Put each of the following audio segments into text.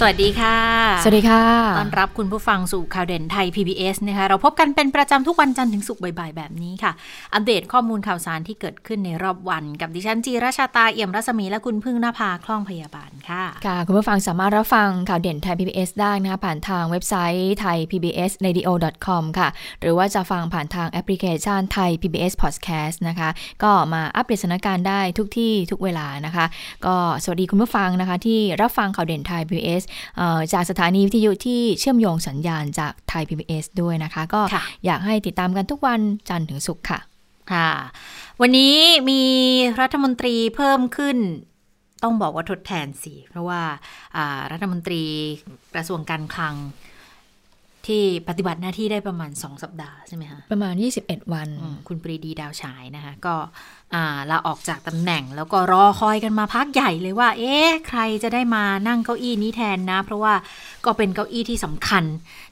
สวัสดีค่ะ สวัสดีค่ะ ต้อนรับคุณผู้ฟังสู่ข่าวเด่นไทย PBS นะคะ เราพบกันเป็นประจำทุกวันจันทร์ถึงศุกร์บ่ายๆ แบบนี้ค่ะ อัปเดตข้อมูลข่าวสารที่เกิดขึ้นในรอบวัน กับดิฉันจีราชาตาเอี่ยมรัศมีและคุณพึ่งนภาคล่องพยาบาลค่ะ ค่ะ คุณผู้ฟังสามารถรับฟังข่าวเด่นไทย PBS ได้นะคะผ่านทางเว็บไซต์ไทย PBS radio com ค่ะ หรือว่าจะฟังผ่านทางแอปพลิเคชันไทย PBS podcast นะคะ ก็มาอัปเดตสถานการณ์ได้ทุกที่ทุกเวลานะคะ ก็สวัสดีคุณผู้ฟังนะคะที่รับฟังข่าวเด่นไทย PBS เอ่อจากสถานีวิทยุที่เชื่อมโยงสัญญาณจากไทย PBS ด้วยนะคะ ก็ค่ะอยากให้ติดตามกันทุกวันจันทร์ถึงศุกร์ค่ะค่ะ วันนี้มีรัฐมนตรีเพิ่มขึ้น ต้องบอกว่าทดแทนสิ เพราะว่าอ่ารัฐมนตรีกระทรวงการคลังที่ปฏิบัติหน้าที่ได้ประมาณ 2 สัปดาห์ใช่ไหมคะประมาณ 21 วันอืมคุณปรีดีดาวฉายนะคะ ก็อ่า ลาออกจากตำแหน่งแล้วก็รอคอยกันมาพักใหญ่เลยว่า เอ๊ะใครจะได้มานั่งเก้าอี้นี้แทนนะ เพราะว่าก็เป็นเก้าอี้ที่สำคัญ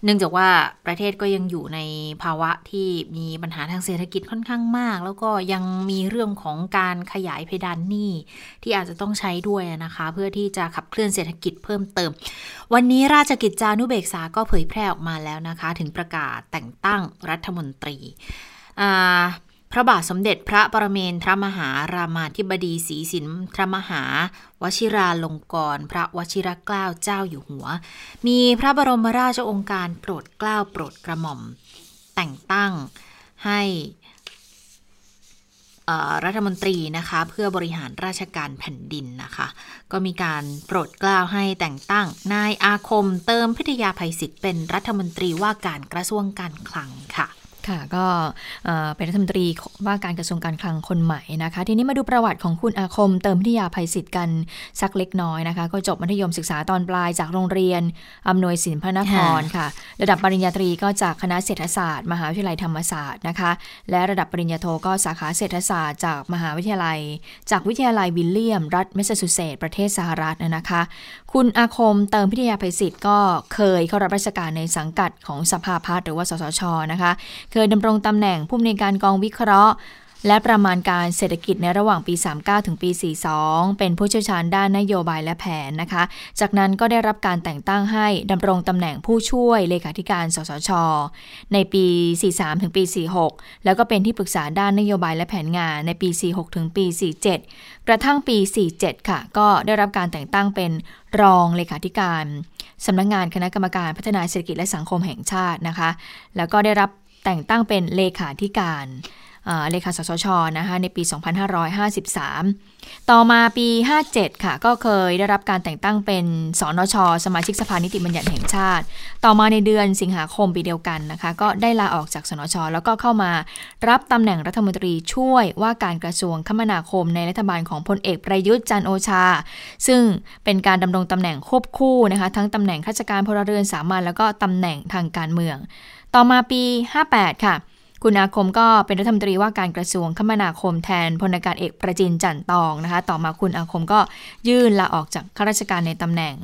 เนื่องจากว่าประเทศก็ยังอยู่ในภาวะที่มีปัญหาทางเศรษฐกิจค่อนข้างมาก แล้วก็ยังมีเรื่องของการขยายเพดานหนี้ที่อาจจะต้องใช้ด้วยนะคะ เพื่อที่จะขับเคลื่อนเศรษฐกิจเพิ่มเติม วันนี้ราชกิจจานุเบกษาก็เผยแพร่ออกมาแล้วนะคะ ถึงประกาศแต่งตั้งรัฐมนตรีอ่า พระบาทสมเด็จพระปรเมนทรมหารามาธิบดีศรีสินทรมหา วชิราลงกรณพระวชิรเกล้าเจ้าอยู่หัว มีพระบรมราชโองการโปรดเกล้าโปรดกระหม่อม แต่งตั้งให้รัฐมนตรีนะคะเพื่อบริหารราชการแผ่นดินนะคะ ก็มีการโปรดเกล้าให้แต่งตั้งนายอาคมเติมพิทยาภัยศิษย์เป็นรัฐมนตรีว่าการกระทรวงการคลังค่ะ ค่ะก็เป็นรัฐมนตรีว่าการกระทรวงการคลังคนใหม่นะคะ ทีนี้มาดูประวัติของคุณอาคม เติมพิทยาภัยศิษย์กันสักเล็กน้อยนะคะ ก็จบมัธยมศึกษาตอนปลายจากโรงเรียนอำนวยสินพระนครค่ะ ระดับปริญญาตรีก็จากคณะเศรษฐศาสตร์ มหาวิทยาลัยธรรมศาสตร์นะคะ และระดับปริญญาโทก็สาขาเศรษฐศาสตร์จากมหาวิทยาลัย จากวิทยาลัยวิลเลียม รัฐแมสซาชูเซตส์ประเทศสหรัฐนะคะ คุณอาคมเติมพิทยาภัยศิษย์ก็เคยเข้ารับราชการในสังกัดของสภาพัฒน์หรือว่าสสชนะคะ เคยดำรงตำแหน่งผู้อำนวยการกองวิเคราะห์ และประมาณการเศรษฐกิจในระหว่างปี 39 ถึงปี 42 เป็นผู้เชี่ยวชาญด้านนโยบายและแผนนะคะ จากนั้นก็ได้รับการแต่งตั้งให้ดำรงตำแหน่งผู้ช่วยเลขาธิการ สสช ในปี 43 ถึงปี 46 แล้วก็เป็นที่ปรึกษาด้านนโยบายและแผนงานในปี 46 ถึงปี 47 กระทั่งปี 47 ค่ะ ก็ได้รับการแต่งตั้งเป็นรองเลขาธิการสำนักงงานคณะกรรมการพัฒนาเศรษฐกิจและสังคมแห่งชาตินะคะ แล้วก็ได้รับแต่งตั้งเป็นเลขาธิการ เลขาสสชนะคะในปี 2553 ต่อมาปี 57 ค่ะ ก็เคยได้รับการแต่งตั้งเป็นสนช สมาชิกสภานิติบัญญัติแห่งชาติ ต่อมาในเดือนสิงหาคมปีเดียวกันนะคะ ก็ได้ลาออกจากสนช แล้วก็เข้ามารับตำแหน่งรัฐมนตรีช่วยว่าการกระทรวงคมนาคมในรัฐบาลของพลเอกประยุทธ์จันโอชา ซึ่งเป็นการดำรงตำแหน่งควบคู่นะคะ ทั้งตำแหน่งข้าราชการพลเรือนสามัญแล้วก็ตำแหน่งทางการเมือง ต่อมาปี 58 ค่ะ คุณอาคมก็เป็นรัฐมนตรีว่าการกระทรวงคมนาคมแทนพลอากาศเอกประจินจันตองนะคะ ต่อมาคุณอาคมก็ยื่นลาออกจากข้าราชการในตำแหน่ง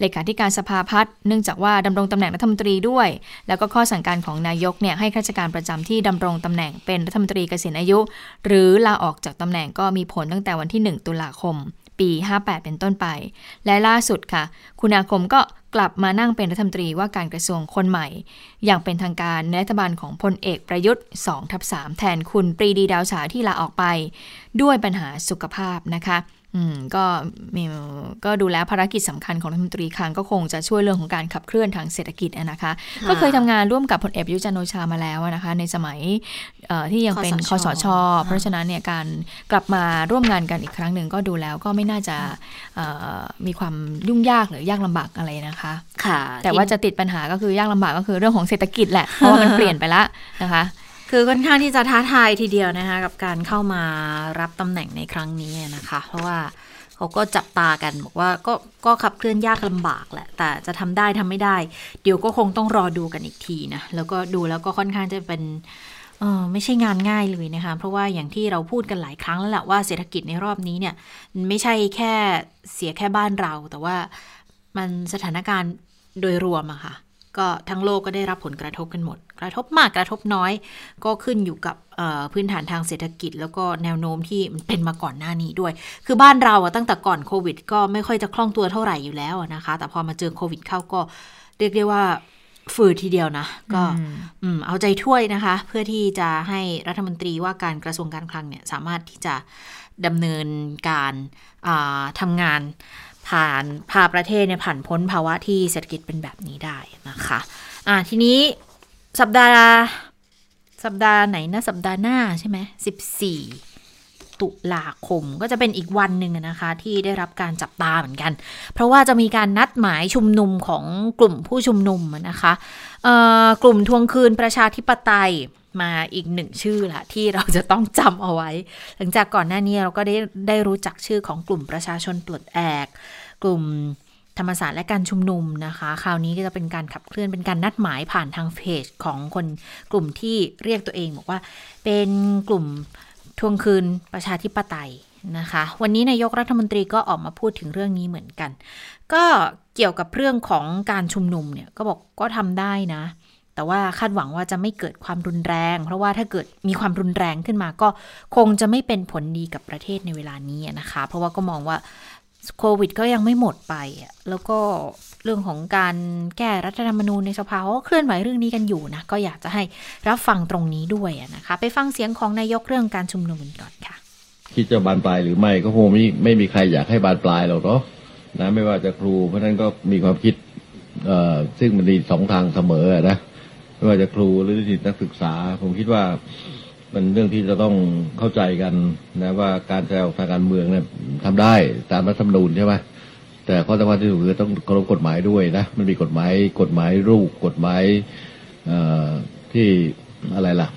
เลขาธิการสภาพัฒน์เนื่องจากว่าดำรงตำแหน่งรัฐมนตรีด้วย แล้วก็ข้อสั่งการของนายกเนี่ยให้ข้าราชการประจำที่ดำรงตำแหน่งเป็นรัฐมนตรีเกษียณอายุ หรือลาออกจากตำแหน่งก็มีผลตั้งแต่วันที่ 1 ตุลาคม ปี 58 เป็นต้นไป และล่าสุดค่ะ คุณอาคมก็กลับมานั่งเป็นรัฐมนตรีว่าการกระทรวงคนใหม่ อย่างเป็นทางการในรัฐบาลของพลเอกประยุทธ์2ทับ3แทนคุณปรีดีดาวฉายที่ลาออกไป ด้วยปัญหาสุขภาพนะคะ อืมก็มีก็ดูแล้วภารกิจสำคัญของรัฐมนตรีคลังก็คงจะช่วยเรื่องของการขับเคลื่อนทางเศรษฐกิจอะนะคะ ก็เคยทำงานร่วมกับพลเอกประยุทธ์จันทร์โอชามาแล้วนะคะ ในสมัยเอ่อที่ยังเป็นคคอสสชชเพราะฉะนั้นเนี่ยการกลับมาร่วมงานกันอีกครั้งหนึ่งก็ดูแล้วก็ไม่น่าจะเอ่อมีความยุ่งยากหรือยากลำบากอะไรนะคะค่ะ แต่ว่าจะติดปัญหาก็คือยากลำบากก็คือเรื่องของเศรษฐกิจแหละเพราะว่ามันเปลี่ยนไปละนะคะ คือค่อนข้างที่จะท้าทายทีเดียวนะคะกับการเข้ามารับตำแหน่งในครั้งนี้นะคะ เพราะว่าเขาก็จับตากันบอกว่าก็ก็ขับเคลื่อนยากลำบากแหละ แต่จะทำได้ทำไม่ได้ เดี๋ยวก็คงต้องรอดูกันอีกทีนะแล้วก็ดูแล้วก็ค่อนข้างจะเป็นเออไม่ใช่งานง่ายเลยนะคะ เพราะว่าอย่างที่เราพูดกันหลายครั้งแล้วแหละว่าเศรษฐกิจในรอบนี้เนี่ยไม่ใช่แค่เสียแค่บ้านเรา แต่ว่ามันสถานการณ์โดยรวมอะค่ะ ก็ทั้งโลกก็ได้รับผลกระทบกันหมด กระทบมากกระทบน้อย ก็ขึ้นอยู่กับพื้นฐานทางเศรษฐกิจ แล้วก็แนวโน้มที่มันเป็นมาก่อนหน้านี้ด้วย คือบ้านเราอะตั้งแต่ก่อนโควิด ก็ไม่ค่อยจะคล่องตัวเท่าไหร่อยู่แล้วนะคะ แต่พอมาเจอโควิดเข้าก็เรียกได้ว่าฝืดทีเดียวนะ ก็เอาใจช่วยนะคะ เพื่อที่จะให้รัฐมนตรีว่าการกระทรวงการคลังเนี่ยสามารถที่จะดำเนินการทำงาน ผ่านพาประเทศเนี่ยผ่านพ้นภาวะที่เศรษฐกิจเป็นแบบนี้ได้นะคะอ่าทีนี้สัปดาห์สัปดาห์ไหนนะสัปดาห์หน้าใช่ไหมสิบสี่ตุลาคมก็จะเป็นอีกวันหนึ่งนะคะที่ได้รับการจับตาเหมือนกัน เพราะว่าจะมีการนัดหมายชุมนุมของกลุ่มผู้ชุมนุมนะคะกลุ่มทวงคืนประชาธิปไตย มาอีกหนึ่งชื่อละที่เราจะต้องจำเอาไว้ หลังจากก่อนหน้านี้เราก็ได้ได้รู้จักชื่อของกลุ่มประชาชนปลดแอก กลุ่มธรรมศาสตร์และการชุมนุมนะคะ คราวนี้ก็จะเป็นการขับเคลื่อนเป็นการนัดหมายผ่านทางเพจของคนกลุ่มที่เรียกตัวเองบอกว่าเป็นกลุ่มทวงคืนประชาธิปไตยนะคะ วันนี้นายกรัฐมนตรีก็ออกมาพูดถึงเรื่องนี้เหมือนกัน ก็เกี่ยวกับเรื่องของการชุมนุมเนี่ยก็บอกก็ทำได้นะ แต่ว่าคาดหวังว่าจะไม่เกิดความรุนแรง เพราะว่าถ้าเกิดมีความรุนแรงขึ้นมาก็คงจะไม่เป็นผลดีกับประเทศในเวลานี้นะคะ เพราะว่าก็มองว่าโควิดก็ยังไม่หมดไป แล้วก็เรื่องของการแก้รัฐธรรมนูญในสภาเขาเคลื่อนไหวเรื่องนี้กันอยู่นะ ก็อยากจะให้รับฟังตรงนี้ด้วยนะคะ ไปฟังเสียงของนายกเรื่องการชุมนุมกันก่อนค่ะ คิดจะบานปลายหรือไม่ก็คงไม่ไม่มีใครอยากให้บานปลายหรอกเนาะนะไม่ว่าจะครูเพราะนั้นก็มีความคิดเอ่อซึ่งมันดีสองทางเสมอนะ ไม่ว่าจะครูหรือนิสิตนักศึกษา ผมคิดว่าเป็นเรื่องที่จะต้องเข้าใจกันนะว่าการแสดงทางการเมืองเนี่ยทำได้ตามรัฐธรรมนูญใช่ไหมแต่ข้อสำคัญที่สุดคือต้องเคารพกฎหมายด้วยนะมันมีกฎหมายกฎหมายรูปกฎหมายที่อะไรล่ะ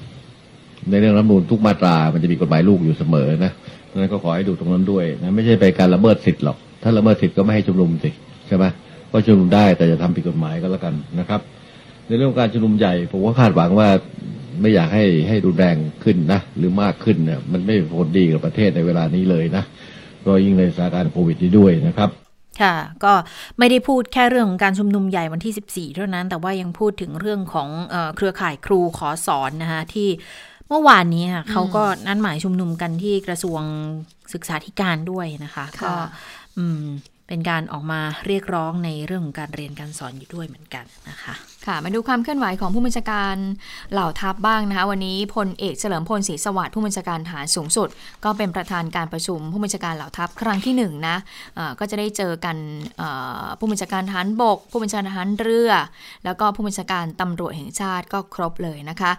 ในเรื่องรัฐธรรมนูญทุกมาตรา มันจะมีกฎหมายลูกอยู่เสมอนะดังนั้นก็ขอให้ดูตรงนั้นด้วยนะไม่ใช่ไปการละเมิดสิทธิ์หรอก ถ้าละเมิดสิทธิ์ก็ไม่ให้ชุมนุมสิใช่ไหมก็ชุมนุมได้แต่จะทำผิดกฎหมายก็แล้วกันนะครับ ในเรื่องการชุมนุมใหญ่ ผมก็คาดหวังว่าไม่อยากให้ให้รุนแรงขึ้นนะ หรือมากขึ้นเนี่ยมันไม่ผลดีกับประเทศในเวลานี้เลยนะโดยยิ่งในสถานการณ์โควิดนี้ด้วยนะครับค่ะก็ไม่ได้พูดแค่เรื่องของการชุมนุมใหญ่วันที่ 14 เท่านั้น แต่ว่ายังพูดถึงเรื่องของเอเครือข่ายครูขอสอนนะคะที่เมื่อวานนี้ค่ะเขาก็นัดหมายชุมนุมกันที่กระทรวงศึกษาธิการด้วยนะคะก็อืมเป็นการออกมาเรียกร้องในเรื่องของการเรียนการสอนอยู่ด้วยเหมือนกันนะคะ ค่ะมาดูความเคลื่อนไหวของผู้บัญชาการเหล่าทัพบ้างนะคะวันนี้พลเอกเฉลิมพลศรีสวัสดิ์ผู้บัญชาการฐานสูงสุด ก็เป็นประธานการประชุมผู้บัญชาการเหล่าทัพครั้งที่1นนะะก็จะได้เจอกันผู้บัญชาการฐานบก ผู้บัญชาการฐานเรือ แล้วก็ผู้บัญชาการตำรวจแห่งชาติก็ครบเลยนะคะ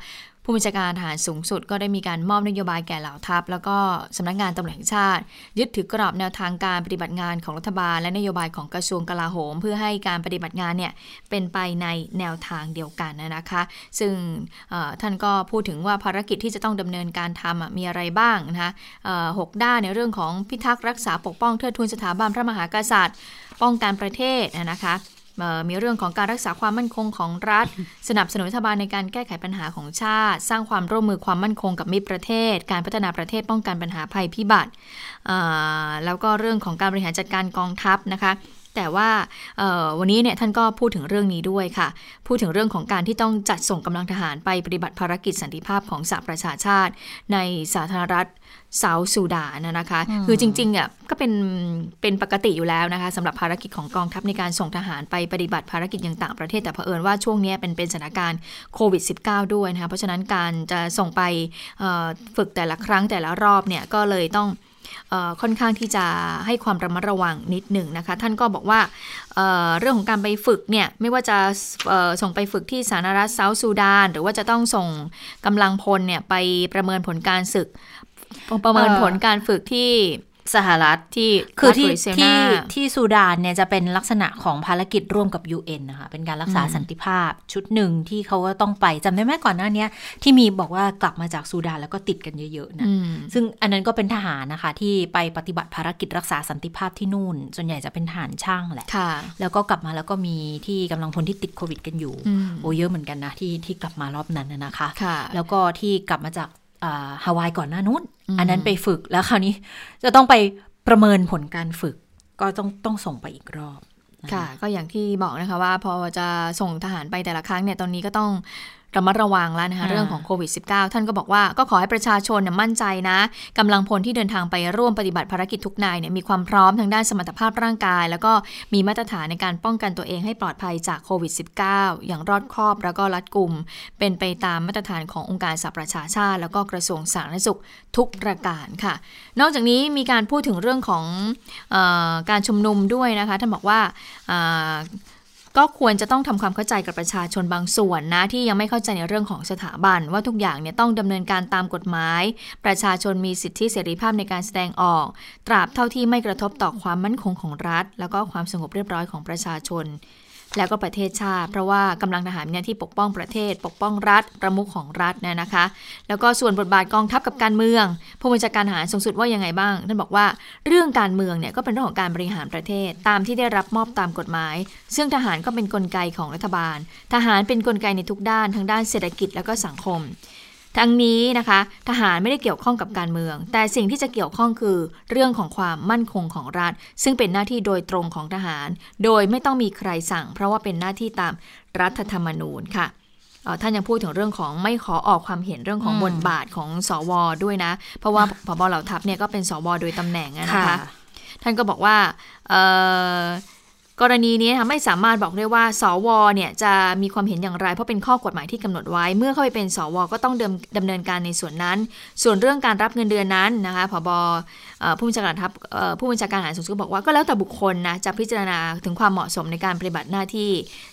ผู้บัญชาการทหารสูงสุดก็ได้มีการมอบนโยบายแก่เหล่าทัพ แล้วก็สำนักงงานตำรวจแห่งชาติ ยึดถือกรอบแนวทางการปฏิบัติงานของรัฐบาล และนโยบายของกระทรวงกลาโหม เพื่อให้การปฏิบัติงานเนี่ยเป็นไปในแนวทางเดียวกันนะคะ ซึ่งท่านก็พูดถึงว่าภารกิจที่จะต้องดำเนินการทำมีอะไรบ้างนะคะหกด้านในเรื่องของพิทักษ์รักษาปกป้องเทิดทูนสถาบันพระมหากษัตริย์ ป้องกันประเทศนะคะ มีเรื่องของการรักษาความมั่นคงของรัฐ สนับสนุนรัฐบาลในการแก้ไขปัญหาของชาติ สร้างความร่วมมือความมั่นคงกับมิตรประเทศ การพัฒนาประเทศป้องกันปัญหาภัยพิบัติแล้วก็เรื่องของการบริหารจัดการกองทัพนะคะ แต่ว่าวันนี้เนี่ยท่านก็พูดถึงเรื่องนี้ด้วยค่ะ พูดถึงเรื่องของการที่ต้องจัดส่งกำลังทหารไปปฏิบัติภารกิจสันติภาพของสหประชาชาติ ในสาธารณรัฐเซาซูดานนะคะ คือจริงๆอะก็เป็นเป็นปกติอยู่แล้วนะคะสำหรับภารกิจของกองทัพในการส่งทหารไปปฏิบัติภารกิจอย่างต่างประเทศ แต่เผอิญว่าช่วงนี้เป็นเป็นสถานการณ์โควิด -19 ด้วยนะคะ เพราะฉะนั้นการจะส่งไปฝึกแต่ละครั้งแต่ละรอบเนี่ยก็เลยต้อง ค่อนข้างที่จะให้ความระมัดระวังนิดหนึ่งนะคะ ท่านก็บอกว่าเเรื่องของการไปฝึกเนี่ยไม่ว่าจะส่งไปฝึกที่สาธารณรัฐเซาท์ซูดาน หรือว่าจะต้องส่งกำลังพลเนี่ยไปประเมินผลการศึกประเมินผลการฝึกที่ สหรัฐที่คือที่ที่ที่ซูดานเนี่ยจะเป็นลักษณะของภารกิจร่วมกับ UN นะคะเป็นการรักษาสันติภาพชุดหนึ่งที่เขาก็ต้องไปจำได้ไหมก่อนหน้านี้ที่มีบอกว่ากลับมาจากซูดานแล้วก็ติดกันเยอะๆนะซึ่งอันนั้นก็เป็นทหารนะคะ ที่ไปปฏิบัติภารกิจรักษาสันติภาพที่นู่น ส่วนใหญ่จะเป็นทหารช่างแหละแล้วก็กลับมาแล้วก็มีที่กำลังพลที่ติดโควิดกันอยู่โอ้เยอะเหมือนกันนะที่ที่กลับมารอบนั้นนะคะแล้วก็ที่กลับมาจาก ฮาวายก่อนหน้านู้น อันนั้นไปฝึกแล้วคราวนี้จะต้องไปประเมินผลการฝึก ก็ต้องต้องส่งไปอีกรอบค่ะ ก็อย่างที่บอกนะคะว่าพอจะส่งทหารไปแต่ละครั้งเนี่ยตอนนี้ก็ต้อง ระมัดระวังแล้วนะคะอ่าเรื่องของโควิด -19 ท่านก็บอกว่าก็ขอให้ประชาชนเนี่ยมั่นใจนะกำลังพลที่เดินทางไปร่วมปฏิบัติภารกิจทุกนายเนี่ยมีความพร้อมทางด้านสมรรถภาพร่างกาย แล้วก็มีมาตรฐานในการป้องกันตัวเองให้ปลอดภัยจากโควิด -19 อย่างรอดคอบแล้วก็รัดกุม เป็นไปตามมาตรฐานขององค์การสหประชาชาติ แล้วก็กระทรวงสาธารณสุขทุกประการค่ะ นอกจากนี้มีการพูดถึงเรื่องของเออการชุมนุมด้วยนะคะท่านบอกว่าอ่า ก็ควรจะต้องทำความเข้าใจกับประชาชนบางส่วนนะที่ยังไม่เข้าใจในเรื่องของสถาบัน ว่าทุกอย่างเนี่ยต้องดำเนินการตามกฎหมาย ประชาชนมีสิทธิเสรีภาพในการแสดงออก ตราบเท่าที่ไม่กระทบต่อความมั่นคงของรัฐ แล้วก็ความสงบเรียบร้อยของประชาชน แล้วก็ประเทศชาติ เพราะว่ากำลังทหารเนี่ยที่ปกป้องประเทศ ปกป้องรัฐ ประมุขของรัฐเนี่ยนะคะ แล้วก็ส่วนบทบาทกองทัพกับการเมืองผู้บัญชาการทหารสูงสุดว่ายังไงบ้างท่านบอกว่าเรื่องการเมืองเนี่ยก็เป็นเรื่องของการบริหารประเทศ ตามที่ได้รับมอบตามกฎหมาย ซึ่งทหารก็เป็นนกลไกของรัฐบาล ทหารเป็นนกลไกในทุกด้านทั้งด้านเศรษฐกิจแล้วก็สังคม ทั้งนี้นะคะ ทหารไม่ได้เกี่ยวข้องกับการเมือง แต่สิ่งที่จะเกี่ยวข้องคือ เรื่องของความมั่นคงของรัฐ ซึ่งเป็นหน้าที่โดยตรงของทหาร โดยไม่ต้องมีใครสั่ง เพราะว่าเป็นหน้าที่ตามรัฐธรรมนูญค่ะเอ่อท่านยังพูดถึงเรื่องของไม่ขอออกความเห็นเรื่องของบทบาทของสวด้วยนะ เพราะว่าพบเหล่าทัพเนี่ยก็เป็นสวโดยตำแหน่งอะนะคะ ท่านก็บอกว่าเอ่อ กรณีนี้นะคะไม่สามารถบอกได้ว่า สวเนี่ยจะมีความเห็นอย่างไร เพราะเป็นข้อกฎหมายที่กำหนดไว้ เมื่อเข้าไปเป็นสวก็ต้องดิมดำเนินการในส่วนนั้น ส่วนเรื่องการรับเงินเดือนนั้นนะคะพบผู้บัญชาการทัพผู้บัญชาการทหารสูงสุดบอกว่าก็แล้วแต่บุคคลนะจะพิจารณาถึงความเหมาะสมในการปฏิบัติหน้าที่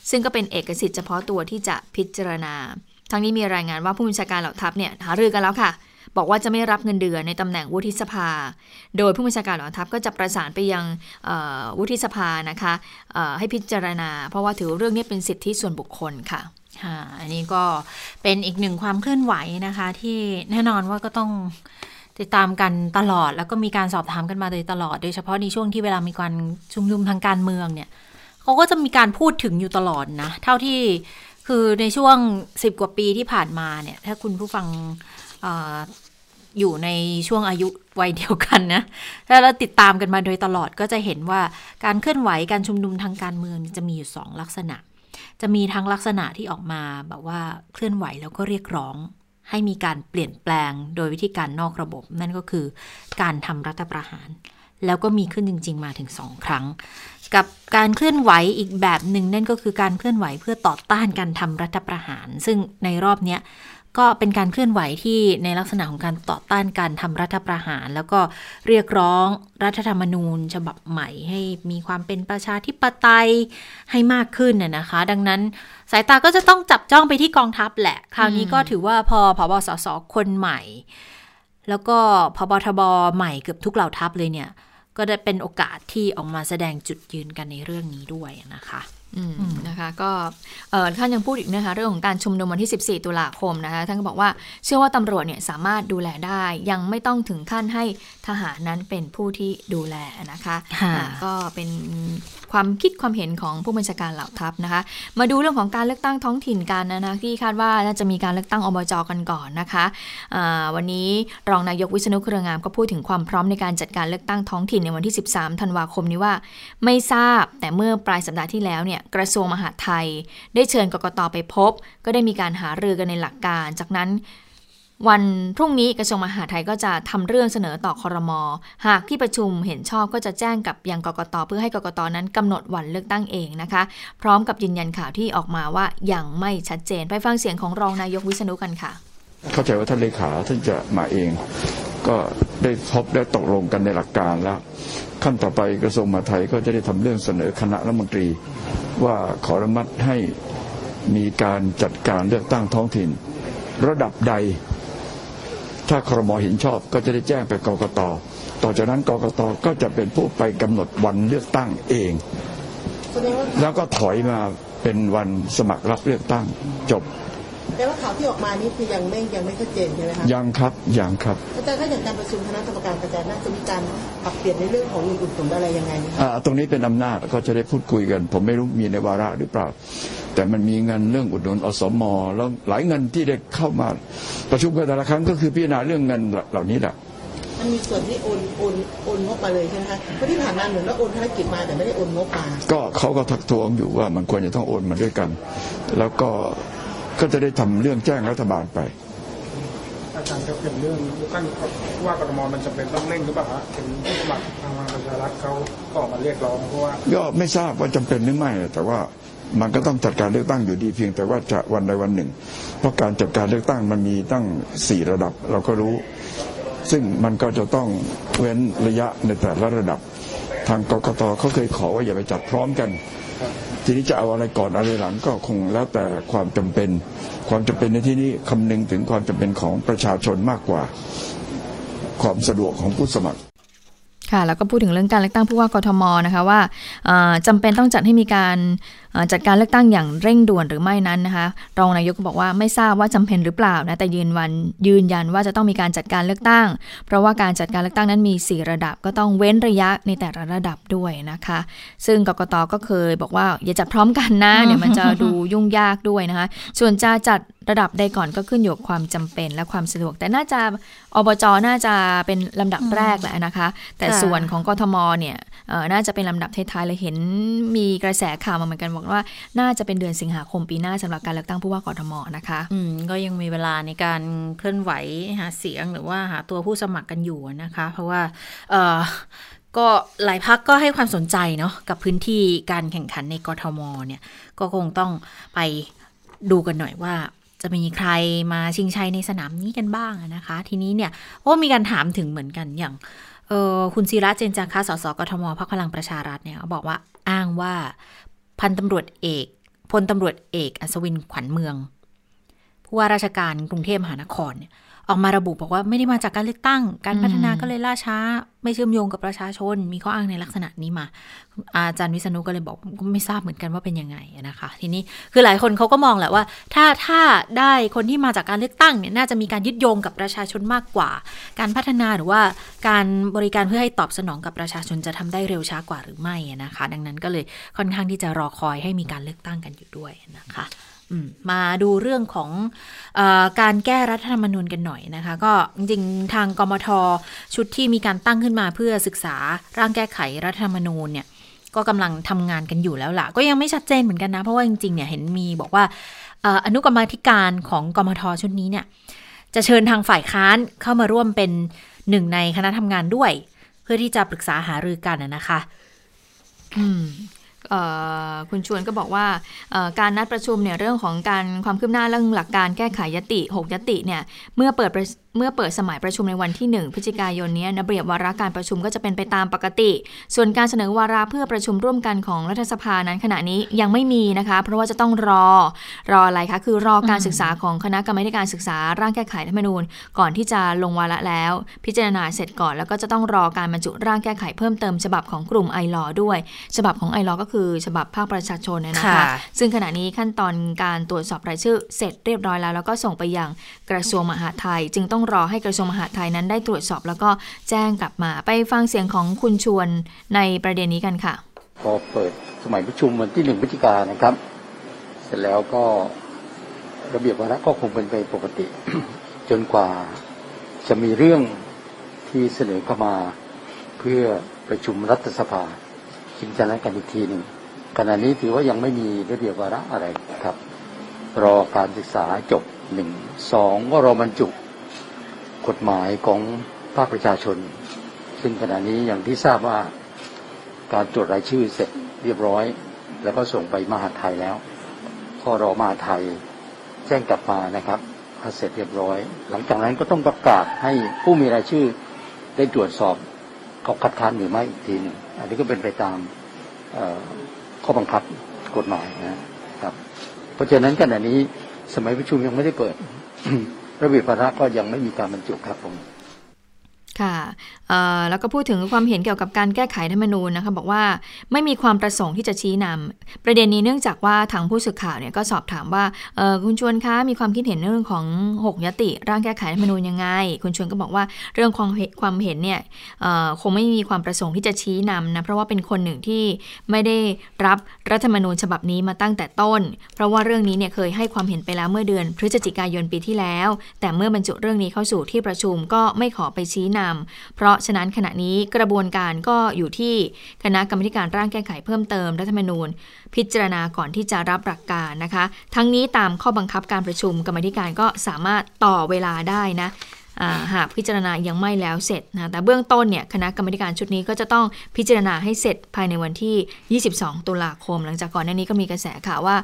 ซึ่งก็เป็นเอกสิทธิ์เฉพาะตัวที่จะพิจารณาทั้งนี้มีรายงานว่าผู้บัญชาการเหล่าทัพเนี่ยหารือกันแล้วค่ะ บอกว่าจะไม่รับเงินเดือนในตำแหน่งวุฒิสภา โดยผู้บัญชาการเหล่าทัพก็จะประสานไปยังวุฒิสภานะคะให้พิจารณา เพราะว่าถือเรื่องนี้เป็นสิทธิส่วนบุคคลค่ะอันนี้ก็เป็นอีกหนึ่งความเคลื่อนไหวนะคะ ที่แน่นอนว่าก็ต้องติดตามกันตลอดแล้วก็มีการสอบถามกันมาโดยตลอด โดยเฉพาะในช่วงที่เวลามีการชุมนุมทางการเมืองเนี่ยเขาก็จะมีการพูดถึงอยู่ตลอดนะ เท่าที่คือในช่วงสิบกว่าปีที่ผ่านมาเนี่ย ถ้าคุณผู้ฟัง อยู่ในช่วงอายุวัยเดียวกันนะถ้าเราติดตามกันมาโดยตลอดก็จะเห็นว่าการเคลื่อนไหวการชุมนุมทางการเมืองจะมีอยู่สองลักษณะ จะมีทั้งลักษณะที่ออกมาแบบว่าเคลื่อนไหวแล้วก็เรียกร้อง ให้มีการเปลี่ยนแปลงโดยวิธีการนอกระบบ นั่นก็คือการทำรัฐประหาร แล้วก็มีขึ้นจริง ๆ มาถึงสองครั้ง กับการเคลื่อนไหวอีกแบบหนึ่งนั่นก็คือการเคลื่อนไหวเพื่อต่อต้านการทำรัฐประหาร ซึ่งในรอบเนี้ย ก็เป็นการเคลื่อนไหวที่ในลักษณะของการต่อต้านการทำรัฐประหาร แล้วก็เรียกร้องรัฐธรรมนูญ ฉบับใหม่ ให้มีความเป็นประชาธิปไตยให้มากขึ้นน่ะนะคะ ดังนั้นสายตาก็จะต้องจับจ้องไปที่กองทัพแหละ คราวนี้ก็ถือว่าพอพบสสคนใหม่ แล้วก็พบทบใหม่เกือบทุกเหล่าทัพเลยเนี่ย ก็ได้เป็นโอกาสที่ออกมาแสดงจุดยืนกันในเรื่องนี้ด้วยนะคะ นะคะก็เอ่อท่านยังพูดอีกนะคะเรื่องของการชุมนุมวันที่ 14 ตุลาคมนะคะท่านก็บอกว่าเชื่อว่าตำรวจเนี่ยสามารถดูแลได้ ยังไม่ต้องถึงขั้นให้ทหารนั้นเป็นผู้ที่ดูแลนะคะค่ะอ่าก็เป็น ความคิดความเห็นของผู้บัญชาการเหล่าทัพนะคะ มาดูเรื่องของการเลือกตั้งท้องถิ่นกันนะนะที่คาดว่าน่าจะมีการเลือกตั้งอบจกันก่อนนะคะวันนี้รองนายกวิษณุเครืองามก็พูดถึงความพร้อมในการจัดการเลือกตั้งท้องถิ่นในวันที่ 13 ธันวาคมนี้ว่า ไม่ทราบแต่เมื่อปลายสัปดาห์ที่แล้วเนี่ยกระทรวงมหาดไทย ได้เชิญกกตไปพบ ก็ได้มีการหารือกันในหลักการ จากนั้น วันพรุ่งนี้กระทรวงมหาดไทยก็จะทำเรื่องเสนอต่อคอรมอหากที่ประชุมเห็นชอบก็จะแจ้งกับยังกกตเพื่อให้กกตนั้นกำหนดวันเลือกตั้งเองนะคะ พร้อมกับยืนยันข่าวที่ออกมาว่ายังไม่ชัดเจนไปฟังเสียงของรองนายกวิษณุกันค่ะ เข้าใจว่าท่านเลขาท่านจะมาเอง ก็ได้พบได้ตกลงกันในหลักการแล้ว ขั้นต่อไปกระทรวงมหาดไทยก็จะได้ทำเรื่องเสนอคณะรัฐมนตรี ว่าขออนุมัติให้มีการจัดการเลือกตั้งท้องถิ่น ระดับใด ถ้าครมเห็นชอบก็จะได้แจ้งไปกกต ต่อจากนั้นกกตก็จะเป็นผู้ไปกำหนดวันเลือกตั้งเอง แล้วก็ถอยมาเป็นวันสมัครรับเลือกตั้งจบแต่ว่าข่าวที่ออกมานี่คือยังไม่ยังไม่ชัดเจนใช่ไหมคะยังครับยังครับอาจารย์ถ้าอย่างการประชุมคณะกรรมการกระจายน่าจะมีการปรับเปลี่ยนในเรื่องของเงินอุดหนุนอะไรยังไงไหมคะอ่าตรงนี้เป็นอำนาจก็จะได้พูดคุยกัน ผมไม่รู้มีในวาระหรือเปล่า แต่มันมีเงินเรื่องอุดหนุนอสมแล้วหลายเงินที่ได้เข้ามาประชุมกันแต่ละครั้งก็คือพิจารณาเรื่องเงินเหล่านี้แหละมันมีส่วนที่โอนโอนโอนงบมาเลยใช่ไหมคะเพราะที่ผ่านมาเหมือนว่าโอนภารกิจมาแต่ไม่ได้โอนงบมาก็เขาก็ทักท้วงอยู่ว่ามันควรจะต้องโอนมาด้วยกัน แล้วก็ก็จะได้ทำเรื่องแจ้งรัฐบาลไปอาจารย์ครับอย่างเรื่องเลือกตั้งผู้ว่ากทมมันจำเป็นต้องเร่งหรือเปล่าฮะถึงผู้สมัครทางพลังประชารัฐเขาก็ออกมาเรียกร้องเพราะว่าก็ไม่ทราบว่าจำเป็นหรือไม่แต่ว่า มันก็ต้องจัดการเลือกตั้งอยู่ดีเพียงแต่ว่าจะวันใดวันหนึ่ง เพราะการจัดการเลือกตั้งมันมีตั้งสี่ระดับเราก็รู้ ซึ่งมันก็จะต้องเว้นระยะในแต่ละระดับ ทางกกตเขาเคยขอว่าอย่าไปจัดพร้อมกัน ทีนี้จะเอาอะไรก่อนอะไรหลังก็คงแล้วแต่ความจำเป็น ความจำเป็นในที่นี้คำนึงถึงความจำเป็นของประชาชนมากกว่า ความสะดวกของผู้สมัครค่ะแล้วก็พูดถึงเรื่องการเลือกตั้งผู้ว่ากทมนะคะว่าเอ่อจำเป็นต้องจัดให้มีการจัดการเลือกตั้งอย่างเร่งด่วนหรือไม่นั้นนะคะ รองนายกก็บอกว่าไม่ทราบว่าจำเป็นหรือเปล่านะแต่ยืนวันยืนยันว่าจะต้องมีการจัดการเลือกตั้ง เพราะว่าการจัดการเลือกตั้งนั้นมี 4 ระดับ ก็ต้องเว้นระยะในแต่ละระดับด้วยนะคะ ซึ่งกกตก็เคยบอกว่าอย่าจัดพร้อมกันนะเดี๋ยวมันจะดูยุ่งยากด้วยนะคะ ส่วนจะจัดระดับใดก่อนก็ขึ้นอยู่กับความจำเป็นและความสะดวก แต่น่าจะอบจน่าจะเป็นลำดับแรกแหละนะคะ แต่ค่ะส่วนของกทมเนี่ยเอ่อน่าจะเป็นลำดับท้ายๆเลยเห็นมีกระแสข่าวมาเหมือนกันบอกว่าน่าจะเป็นเดือนสิงหาคมปีหน้าสำหรับการเลือกตั้งผู้ว่ากทมนะคะ อืมก็ยังมีเวลาในการเคลื่อนไหวหาเสียงหรือว่าหาตัวผู้สมัครกันอยู่นะคะ เพราะว่าเออก็หลายพักก็ให้ความสนใจเนาะกับพื้นที่การแข่งขันในกทมเนี่ยก็คงต้องไปดูกันหน่อยว่าจะมีใครมาชิงชัยในสนามนี้กันบ้างนะคะ ทีนี้เนี่ยโอ้มีการถามถึงเหมือนกันอย่างออคุณศิระเจนจาคะสสกทมพรรคพลังประชารัฐเนี่ยบอกว่าอ้างว่า พันตำรวจเอกพลตำรวจเอกอัศวินขวัญเมืองผู้ว่าราชการกรุงเทพมหานครเนี่ย ออกมาระบุบอกว่าไม่ได้มาจากการเลือกตั้ง การพัฒนาก็เลยล่าช้า ไม่เชื่อมโยงกับประชาชน มีข้ออ้างในลักษณะนี้มา อาจารย์วิษณุก็เลยบอกก็ไม่ทราบเหมือนกันว่าเป็นยังไงนะคะ ทีนี้คือหลายคนเขาก็มองแหละว่า ถ้าถ้าได้คนที่มาจากการเลือกตั้งเนี่ยน่าจะมีการยึดโยงกับประชาชนมากกว่า การพัฒนาหรือว่าการบริการเพื่อให้ตอบสนองกับประชาชนจะทำได้เร็วช้ากว่าหรือไม่นะคะ ดังนั้นก็เลยค่อนข้างที่จะรอคอยให้มีการเลือกตั้งกันอยู่ด้วยนะคะอื มาดูเรื่องของอการแก้รัฐธรรมนูญกันหน่อยนะคะ ก็จริงทางกมทชุดที่มีการตั้งขึ้นมาเพื่อศึกษาร่างแก้ไขรัฐธรรมนูญเนี่ยก็กำลังทำงานกันอยู่แล้วล่ะ ก็ยังไม่ชัดเจนเหมือนกันนะ เพราะว่าจริงๆเนี่ยเห็นมีบอกว่าออนุกรรมธิการของกมทชุดนี้เนี่ยจะเชิญทางฝ่ายค้านเข้ามาร่วมเป็นหนึ่งในคณะทำงานด้วย เพื่อที่จะปรึกษาหารือกันนะคะ อืม คุณชวนก็บอกว่าการนัดประชุมเนี่ยเรื่องของการความคืบหน้าเรื่องหลักการแก้ไขยติ 6 ยติเนี่ยเมื่อเปิดเมื่อเปิดสมัยประชุมในวันที่ 1 พฤศจิกายนเนี้ระเบียบวาระการประชุมก็จะเป็นไปตามปกติ ส่วนการเสนอวาระเพื่อประชุมร่วมกันของรัฐสภานั้นขณะนี้ยังไม่มีนะคะ เพราะว่าจะต้องรอรออะไรคะคือรอการศึกษาของคณะกรรมาธิการศึกษาร่างแก้ไขรัฐธรรมนูญ ก่อนที่จะลงวาระแล้ว พิจารณาเสร็จก่อน แล้วก็จะต้องรอการบรรจุร่างแก้ไขเพิ่มเติมฉบับของกลุ่มไอรอด้วย ฉบับของไอรอก็คือฉบับภาคประชาชนเนี่ยนะคะค่ะซึ่งขณะนี้ขั้นตอนการตรวจสอบรายชื่อ เสร็จเรียบร้อยแล้ว แล้วก็ส่งไปยังกระทรวงมหาดไทยจึงต้องรอให้กระทรวงมหาดไทยนั้นได้ตรวจสอบแล้วก็แจ้งกลับมา ไปฟังเสียงของคุณชวนในประเด็นนี้กันค่ะพอเปิดสมัยประชุมวันที่หนึ่งพฤศจิกายนนะครับ เสร็จแล้วก็ระเบียบวาระก็คงเป็นไปปกติ จนกว่าจะมีเรื่องที่เสนอเข้ามาเพื่อประชุมรัฐสภาชิงชนะกันอีกทีหนึ่งขณะนี้ถือว่ายังไม่มีระเบียบวาระอะไรครับ รอการศึกษาจบหนึ่งสองก็รอบรรจุ กฎหมายของภาคประชาชน ซึ่งขณะนี้อย่างที่ทราบว่าการตรวจรายชื่อเสร็จเรียบร้อย แล้วก็ส่งไปมหาไทยแล้วก็รอมหาไทยแจ้งกลับมานะครับถ้าเสร็จเรียบร้อย หลังจากนั้นก็ต้องประกาศให้ผู้มีรายชื่อได้ตรวจสอบเขาคัดค้านหรือไม่อีกทีนึงอันนี้ก็เป็นไปตามข้อบังคับกฎหมายนะครับ เพราะฉะนั้นขณะนี้สมัยประชุมยังไม่ได้เปิด ระเบียบวาระก็ยังไม่มีการบรรจุครับผม ค่ะแล้วก็พูดถึงความเห็นเกี่ยวกับการแก้ไขรัฐธรรมนูญนะคะบอกว่าไม่มีความประสงค์ที่จะชี้นำประเด็นนี้เนื่องจากว่าทางผู้สื่อข่าวเนี่ยก็สอบถามว่าคุณชวนคะมีความคิดเห็นเรื่องของ 6 ยติ ร่างแก้ไขรัฐธรรมนูญยังไง คุณชวนก็บอกว่าเรื่องความความเห็นเนี่ยคงไม่มีความประสงค์ที่จะชี้นำนะเพราะว่าเป็นคนหนึ่งที่ไม่ได้รับรัฐธรรมนูญฉบับนี้มาตั้งแต่ต้น เพราะว่าเรื่องนี้เนี่ยเคยให้ความเห็นไปแล้วเมื่อเดือนพฤศจิกายนปีที่แล้ว แต่เมื่อบรรจุเรื่องนี้เข้าสู่ที่ประชุมก็ไม่ขอไปชี้นำเพราะฉะนั้นขณะนี้กระบวนการก็อยู่ที่คณะกรรมการร่างแก้ไขเพิ่มเติมรัฐธรรมนูญ พิจารณาก่อนที่จะรับหลักการนะคะ ทั้งนี้ตามข้อบังคับการประชุมกรรมธิการก็สามารถต่อเวลาได้นะ หากพิจารณายังไม่แล้วเสร็จนะแต่เบื้องต้นเนี่ยคณะกรรมการชุดนี้ก็จะต้องพิจารณาให้เสร็จภายในวันที่ 22 ตุลาคม หลังจากก่อนหน้านี้ก็มีกระแสข่าวว่า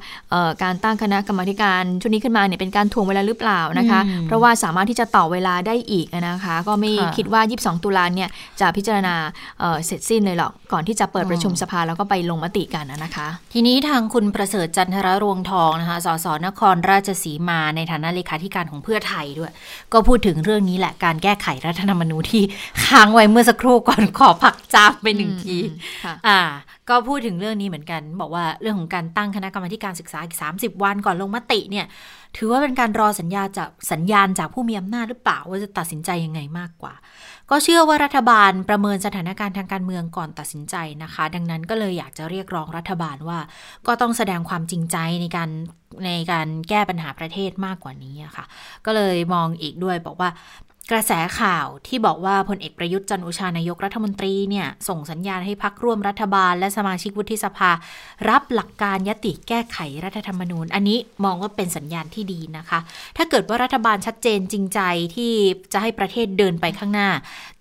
การตั้งคณะกรรมการชุดนี้ขึ้นมาเนี่ยเป็นการทวงเวลาหรือเปล่านะคะ เพราะว่าสามารถที่จะต่อเวลาได้อีกนะคะ ก็ไม่คิดว่า 22 ตุลาเนี่ยจะพิจารณาเสร็จสิ้นเลยหรอกก่อนที่จะเปิดประชุมสภาแล้วก็ไปลงมติกันนะคะ ทีนี้ทางคุณประเสริฐจันทรรวงทองนะคะสสนครราชสีมาในฐานะเลขาธิการของเพื่อไทยด้วย ก็พูดถึงเรื่องนี้แหละการแก้ไขรัฐธรรมนูญที่ค้างไว้เมื่อสักครู่ก่อนขอพักจามไปหนึ่งทีอ่า ก็พูดถึงเรื่องนี้เหมือนกัน บอกว่าเรื่องของการตั้งคณะกรรมการศึกษาอีก 30 วันก่อนลงมติเนี่ย ถือว่าเป็นการรอสัญญาจากสัญญาณจากผู้มีอำนาจหรือเปล่าว่าจะตัดสินใจยังไงมากกว่า ก็เชื่อว่ารัฐบาลประเมินสถานการณ์ทางการเมืองก่อนตัดสินใจนะคะ ดังนั้นก็เลยอยากจะเรียกร้องรัฐบาลว่า ก็ต้องแสดงความจริงใจในการในการแก้ปัญหาประเทศมากกว่านี้ค่ะ ก็เลยมองอีกด้วยบอกว่า กระแสข่าวที่บอกว่าพลเอกประยุทธ์จันโอชานายกรัฐมนตรีเนี่ยส่งสัญญาณให้พักร่วมรัฐบาล และสมาชิกวุฒิสภา รับหลักการยติแก้ไขรัฐธรรมนูญ อันนี้มองว่าเป็นสัญญาณที่ดีนะคะ ถ้าเกิดว่ารัฐบาลชัดเจนจริงใจที่จะให้ประเทศเดินไปข้างหน้า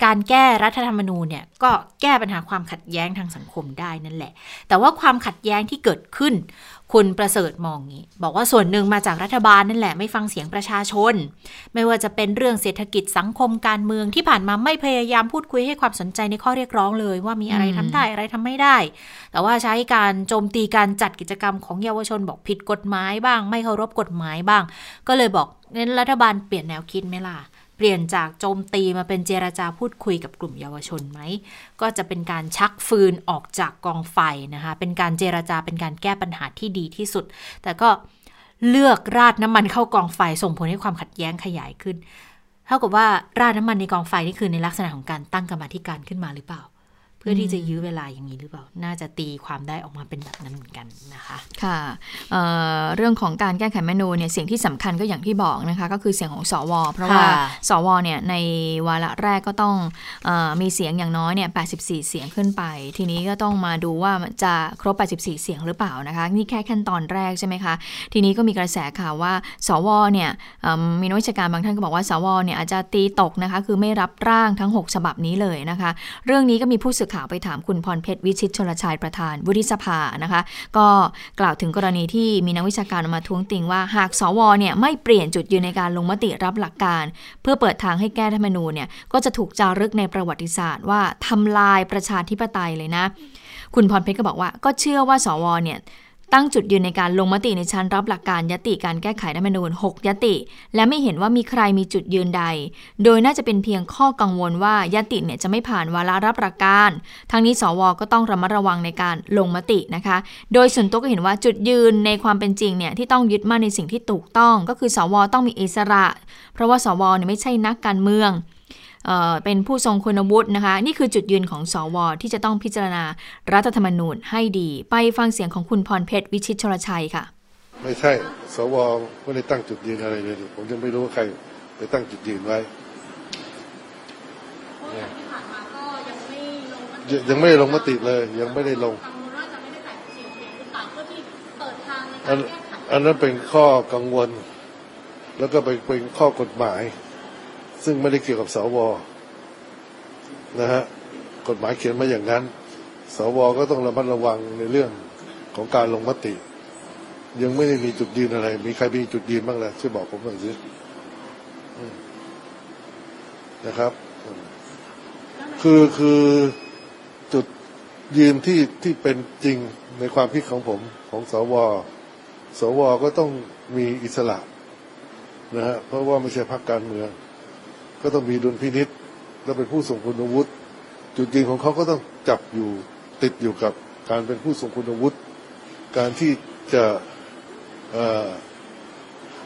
การแก้รัฐธรรมนูญเนี่ยก็แก้ปัญหาความขัดแย้งทางสังคมได้นั่นแหละ แต่ว่าความขัดแย้งที่เกิดขึ้น คุณประเสริฐมองงี้ บอกว่าส่วนหนึ่งมาจากรัฐบาลนั่นแหละไม่ฟังเสียงประชาชน ไม่ว่าจะเป็นเรื่องเศรษฐกิจสังคมการเมืองที่ผ่านมาไม่พยายามพูดคุยให้ความสนใจในข้อเรียกร้องเลย ว่ามีอะไรทำได้อะไรทำไม่ได้ แต่ว่าใช้การโจมตีการจัดกิจกรรมของเยาวชนบอกผิดกฎหมายบ้าง ไม่เคารพกฎหมายบ้าง ก็เลยบอกเน้นรัฐบาลเปลี่ยนแนวคิดไหมล่ะ เปลี่ยนจากโจมตีมาเป็นเจราจาพูดคุยกับกลุ่มเยาวชนไหม ก็จะเป็นการชักฟืนออกจากกองไฟนะคะ เป็นการเจราจาเป็นการแก้ปัญหาที่ดีที่สุด แต่ก็เลือกราดน้ำมันเข้ากองไฟส่งผลให้ความขัดแย้งขยายขึ้น เท่ากับว่าราดน้ำมันในกองไฟนี่คือในลักษณะของการตั้งกรรมธิการขึ้นมาหรือเปล่า พื่อที่จะยื้อเวลาอย่างนี้หรือเปล่า น่าจะตีความได้ออกมาเป็นแบบนั้นเหมือนกันนะคะ ค่ะเเรื่องของการแก้ไขแมนูเนี่ยสิ่งที่สำคัญก็อย่างที่บอกนะคะ ก็คือเสียงของสว เพราะว่าสวเนี่ยในวาระแรกก็ต้องอมีเสียงอย่างน้อยเนี่ย84 เสียงขึ้นไป ทีนี้ก็ต้องมาดูว่าจะครบ 84 เสียงหรือเปล่านะคะ นี่แค่ขั้นตอนแรกใช่ไหมคะ ทีนี้ก็มีกระแสข่าวว่า สวเนี่ยมีนักวิชาการบางท่านก็บอกว่าสวเนี่ยอาจจะตีตกนะคะ คือไม่รับร่างทั้ง 6 ฉบับนี้เลยนะคะ เรื่องนี้ก็มีผู้สื่อข่าวไปถามคุณพรเพชรวิชิตชลชัยประธานวุฒิสภานะคะ ก็กล่าวถึงกรณีที่มีนักวิชาการมาท้วงติงว่าหากสวเนี่ยไม่เปลี่ยนจุดยืนในการลงมติรับหลักการ เพื่อเปิดทางให้แก้ธรรมนูญเนี่ยก็จะถูกจารึกในประวัติศาสตร์ว่าทำลายประชาธิปไตยเลยนะ คุณพรเพชรก็บอกว่าก็เชื่อว่าสวเนี่ย ตั้งจุดยืนในการลงมติในชั้นรับหลักการยติการแก้ไขรัฐมนูญ6ยติ และไม่เห็นว่ามีใครมีจุดยืนใด โดยน่าจะเป็นเพียงข้อกังวลว่ายติเนี่ยจะไม่ผ่านวาระรับหลักการ ทั้งนี้สวก็ต้องระมัดระวังในการลงมตินะคะ โดยส่วนตัวก็เห็นว่าจุดยืนในความเป็นจริงเนี่ยที่ต้องยึดมั่นในสิ่งที่ถูกต้อง ก็คือสวต้องมีอิสระ เพราะว่าสวเนี่ยไม่ใช่นักการเมือง เป็นผู้ทรงคุณวุฒินะคะ นี่คือจุดยืนของสอวอที่จะต้องพิจารณารัฐธรรมนูญให้ดี ไปฟังเสียงของคุณพรเพชรวิชิตชลชัยค่ะ ไม่ใช่ สวไม่ได้ตั้งจุดยืนอะไรเลยผมยังไม่รู้ว่าใครไปตั้งจุดยืนไว้ยังไม่ได้ลงมติเลย ยังไม่ได้ลงอันนั้นเป็นข้อกังวล แล้วก็เป็นข้อกฎหมาย ซึ่งไม่ได้เกี่ยวกับสวนะฮะกฎหมายเขียนมาอย่างนั้น สวก็ต้องระมัดระวังในเรื่องของการลงมติ ยังไม่ได้มีจุดยืนอะไร มีใครมีจุดยืนบ้างล่ะช่วยบอกผมหน่อยสินะครับ คือคือจุดยืนที่ที่เป็นจริงในความคิดของผมของสว สวก็ต้องมีอิสระนะฮะเพราะว่าไม่ใช่พรรคการเมือง ก็ต้องมีดุลพินิษและเป็นผู้ทรงคุณวุฒิจุดยืนของเขาก็ต้องจับอยู่ติดอยู่กับการเป็นผู้ทรงคุณวุฒิการที่จะ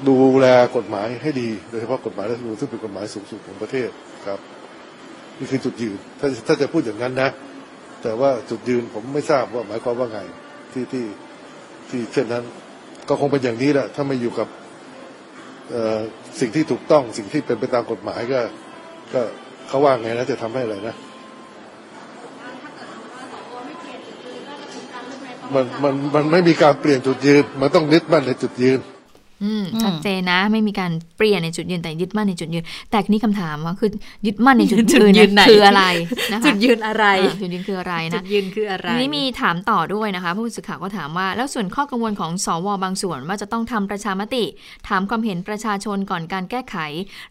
ดูแลกฎหมายให้ดีโดยเฉพาะกฎหมายรัฐธรรมนูญซึ่งเป็นกฎหมายสูงสุดของประเทศครับนี่คือจุดยืนถ้าถ้าจะพูดอย่างนั้นนะ แต่ว่าจุดยืนผมไม่ทราบว่าหมายความว่าไงที่ที่ที่เช่นนั้น ก็คงเป็นอย่างนี้แหละถ้าไม่อยู่กับ สิ่งที่ถูกต้องสิ่งที่เป็นไปตามกฎหมายก็ ก็เขาว่าไงนะจะทำให้อะไรนะมันมันมันไม่มีการเปลี่ยนจุดยืน มันต้องนึดมั่นในจุดยืน ชัดเจนนะ ไม่มีการเปลี่ยนในจุดยืนแต่ยึดมั่นในจุดยืน แต่ทีนี้คำถามว่าคือยึดมั่นในจุดจุดยืนยืนไหนเนี่ยคืออะไรนะคะจุดยืนอะไรอ่าจุดยืนคืออะไรจุนะดยืนคืออะไรทีนี้มีถามต่อด้วยนะคะ ผู้สื่อข่าวก็ถามว่า แล้วส่วนข้อกังวลของสวบางส่วนว่าจะต้องทำประชามติ ถามความเห็นประชาชนก่อนการแก้ไข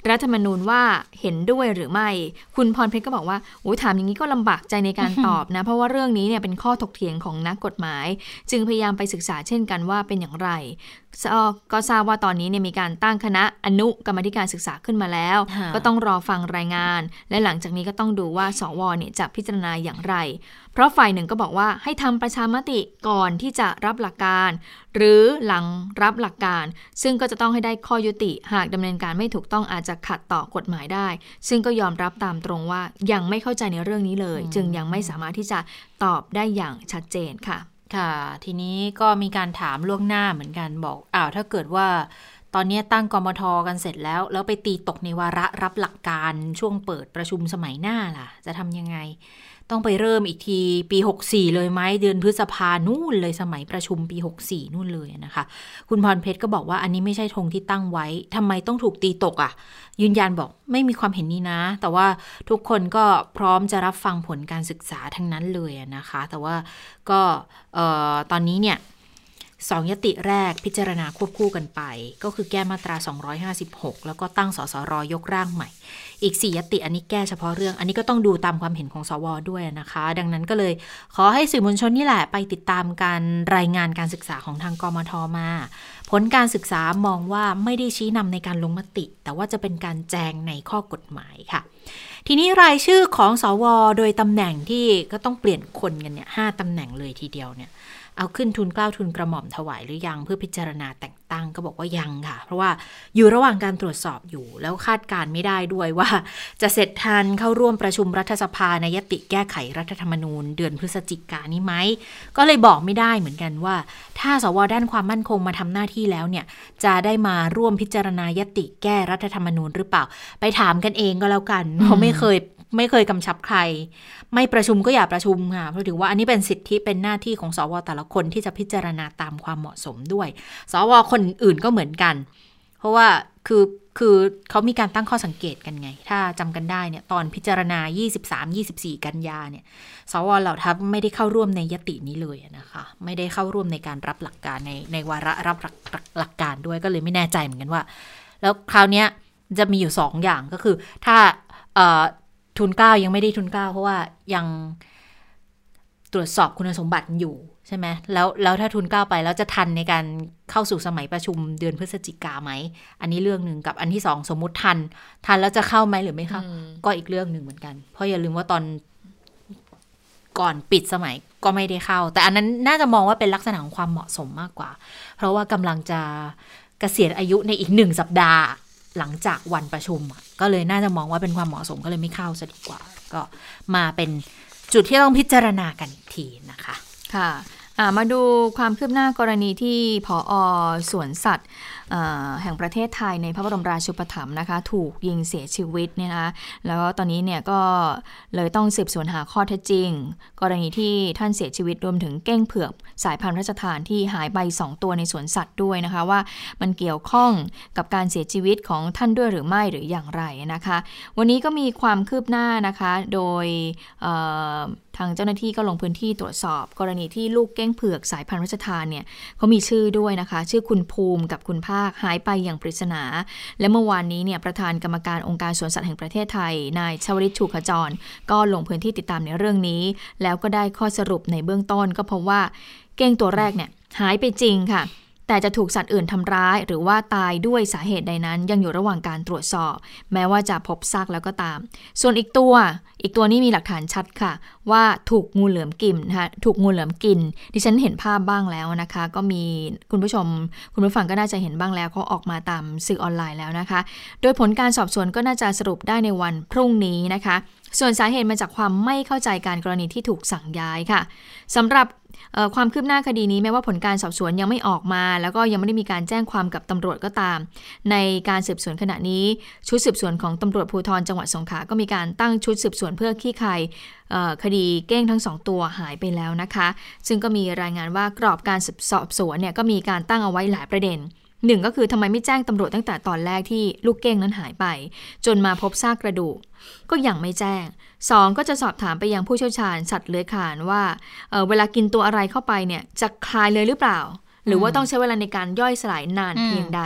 รัฐธรรมนูญว่าเห็นด้วยหรือไม่ คุณพรเพชรก็บอกว่าโอ้ยถามอย่างนี้ก็ลำบากใจในการตอบนะเพราะว่าเรื่องนี้เนี่ยเป็นข้อถกเถียงของนักกฎหมาย จึงพยายามไปศึกษาเช่นกันว่าเป็นอย่างไร ก็ทราบว่าตอนนี้เนี่ยมีการตั้งคณะอนุกรรมธิการศึกษาขึ้นมาแล้วค่ะก็ต้องรอฟังรายงาน และหลังจากนี้ก็ต้องดูว่าสวเนี่ยจะพิจารณาอย่างไร เพราะฝ่ายหนึ่งก็บอกว่าให้ทำประชามติก่อนที่จะรับหลักการ หรือหลังรับหลักการ ซึ่งก็จะต้องให้ได้ข้อยุติหากดำเนินการไม่ถูกต้องอาจจะขัดต่อกฎหมายได้ ซึ่งก็ยอมรับตามตรงว่ายังไม่เข้าใจในเรื่องนี้เลย จึงยังไม่สามารถที่จะตอบได้อย่างชัดเจนค่ะ ค่ะ ทีนี้ก็มีการถามล่วงหน้าเหมือนกันบอกอ้าวถ้าเกิดว่าตอนนี้ตั้งกมทกันเสร็จแล้ว แล้วไปตีตกในวาระรับหลักการช่วงเปิดประชุมสมัยหน้าล่ะ จะทำยังไง ต้องไปเริ่มอีกทีปี 64 เลยไหมเดือนพฤษภานู่นเลยสมัยประชุมปี 64 นู่นเลยนะคะ คุณพรเพชรก็บอกว่าอันนี้ไม่ใช่ธงที่ตั้งไว้ทำไมต้องถูกตีตกอะ ยืนยันบอกไม่มีความเห็นนี้นะ แต่ว่าทุกคนก็พร้อมจะรับฟังผลการศึกษาทั้งนั้นเลยนะคะ แต่ว่าก็ตอนนี้เนี่ยสองยติแรกพิจารณาควบคู่กันไป ก็คือแก้มาตรา 256 แล้วก็ตั้งสสรยกร่างใหม่ อีก4ยติอันนี้แก้เฉพาะเรื่อง อันนี้ก็ต้องดูตามความเห็นของสวด้วยนะคะ ดังนั้นก็เลยขอให้สื่อมวลชนนี่แหละไปติดตามการรายงานการศึกษาของทางกมทมา ผลการศึกษามองว่าไม่ได้ชี้นำในการลงมติ แต่ว่าจะเป็นการแจงในข้อกฎหมายค่ะ ทีนี้รายชื่อของสว โดยตำแหน่งที่ก็ต้องเปลี่ยนคนกันเนี่ยห้าตำแหน่งเลยทีเดียวเนี่ย เอาขึ้นทุนกล้าวทุนกระหม่อมถวายหรือยังเพื่อพิจารณาแต่งตั้งก็บอกว่ายังค่ะ เพราะว่าอยู่ระหว่างการตรวจสอบอยู่ แล้วคาดการไม่ได้ด้วยว่า จะเสร็จทันเข้าร่วมประชุมรัฐสภาในยติแก้ไขรัฐธรรมนูญ เดือนพฤศจิกานี้ไหมก็เลยบอกไม่ได้เหมือนกันว่า ถ้าสวด้านความมั่นคงมาทำหน้าที่แล้วเนี่ยจะได้มาร่วมพิจารณายติแก้รัฐธรรมนูญหรือเปล่า ไปถามกันเองก็แล้วกันเพราะไม่เคย ไม่เคยกำชับใคร ไม่ประชุมก็อย่าประชุมค่ะเพราะถือว่าอันนี้เป็นสิทธิเป็นหน้าที่ของสวแต่ละคนที่จะพิจารณาตามความเหมาะสมด้วย สวคนอื่นก็เหมือนกัน เพราะว่าคือคือเขามีการตั้งข้อสังเกตกันไง ถ้าจำกันได้เนี่ยตอนพิจารณา 23-24 กันยาเนี่ย สวเหล่าทัพไม่ได้เข้าร่วมในยตินี้เลยนะคะ ไม่ได้เข้าร่วมในการรับหลักการในในวาระรับหลักหลักการด้วยก็เลยไม่แน่ใจเหมือนกันว่า แล้วคราวเนี้ยจะมีอยู่สองอย่างก็คือถ้าเอ่อ ทุนเกล้ายังไม่ได้ทุนเกล้าเพราะว่ายังตรวจสอบคุณสมบัติอยู่ใช่ไหมแล้วแล้วถ้าทุนเกล้าไปแล้วจะทันในการเข้าสู่สมัยประชุมเดือนพฤศจิกาไหม อันนี้เรื่องหนึ่งกับอันที่สองสมมุติทัน ทันแล้วจะเข้าไหมหรือไม่เข้า ก็อีกเรื่องหนึ่งเหมือนกัน เพราะอย่าลืมว่าตอนก่อนปิดสมัยก็ไม่ได้เข้า แต่อันนั้นน่าจะมองว่าเป็นลักษณะของความเหมาะสมมากกว่า เพราะว่ากำลังจะเกษียณอายุในอีกหนึ่งสัปดาห์ หลังจากวันประชุม ก็เลยน่าจะมองว่าเป็นความเหมาะสมก็เลยไม่เข้าซะดีกว่า ก็มาเป็นจุดที่ต้องพิจารณากันอีกทีนะคะ ค่ะมาดูความคืบหน้ากรณีที่ผอสวนสัตว์ แห่งประเทศไทยในพระบรมราชูปถัมภ์นะคะ ถูกยิงเสียชีวิตเนี่ยนะคะแล้วตอนนี้เนี่ยก็เลยต้องสืบสวนหาข้อเท็จจริง กรณีที่ท่านเสียชีวิตรวมถึงเก้งเผือก สายพันธุ์ราชทานที่หายไป 2 ตัวในสวนสัตว์ด้วยนะคะว่ามันเกี่ยวข้องกับการเสียชีวิตของท่านด้วยหรือไม่หรืออย่างไรนะคะ วันนี้ก็มีความคืบหน้านะคะโดย ทางเจ้าหน้าที่ก็ลงพื้นที่ตรวจสอบ กรณีที่ลูกเก้งเผือกสายพันธุ์รัชทานเนี่ยเขามีชื่อด้วยนะคะ ชื่อคุณภูมิกับคุณภาคหายไปอย่างปริศนา และเมื่อวานนี้เนี่ยประธานกรรมการองค์การสวนสัตว์แห่งประเทศไทยนายชวลิตชูขจร ก็ลงพื้นที่ติดตามในเรื่องนี้ แล้วก็ได้ข้อสรุปในเบื้องต้นก็พบว่าเก้งตัวแรกเนี่ยหายไปจริงค่ะ แต่จะถูกสัตว์อื่นทำร้ายหรือว่าตายด้วยสาเหตุใดนั้น ยังอยู่ระหว่างการตรวจสอบ แม้ว่าจะพบซากแล้วก็ตาม ส่วนอีกตัว อีกตัวนี้มีหลักฐานชัดค่ะ ว่าถูกงูเหลือมกินนะคะถูกงูเหลือมกิน ดิฉันเห็นภาพบ้างแล้วนะคะ ก็มีคุณผู้ชม คุณผู้ฟังก็น่าจะเห็นบ้างแล้วเขาออกมาตามสื่อออนไลน์แล้วนะคะ โดยผลการสอบสวนก็น่าจะสรุปได้ในวันพรุ่งนี้นะคะส่วนสาเหตุมาจากความไม่เข้าใจการกรณีที่ถูกสั่งย้ายค่ะสำหรับ ความคืบหน้าคดีนี้แม้ว่าผลการสอบสวนยังไม่ออกมา แล้วก็ยังไม่ได้มีการแจ้งความกับตำรวจก็ตาม ในการสืบสวนขณะนี้ ชุดสืบสวนของตำรวจภูธรจังหวัดสงขลาก็มีการตั้งชุดสืบสวนเพื่อขี้คายคดีเก้งทั้งสองตัวหายไปแล้วนะคะ ซึ่งก็มีรายงานว่ากรอบการสอบสวนเนี่ยก็มีการตั้งเอาไว้หลายประเด็นหนึ่งก็คือทำไมไม่แจ้งตำรวจตั้งแต่ตอนแรกที่ลูกเก้งนั้นหายไป จนมาพบซากกระดูก ก็ยังไม่แจ้ง 2. ก็จะสอบถามไปยังผู้เชี่ยวชาญสัตว์เลื้อยคลานว่าเอ่อเวลากินตัวอะไรเข้าไปเนี่ยจะคลายเลยหรือเปล่า หรือว่าต้องใช้เวลาในการย่อยสลายนานอืมเพียงใด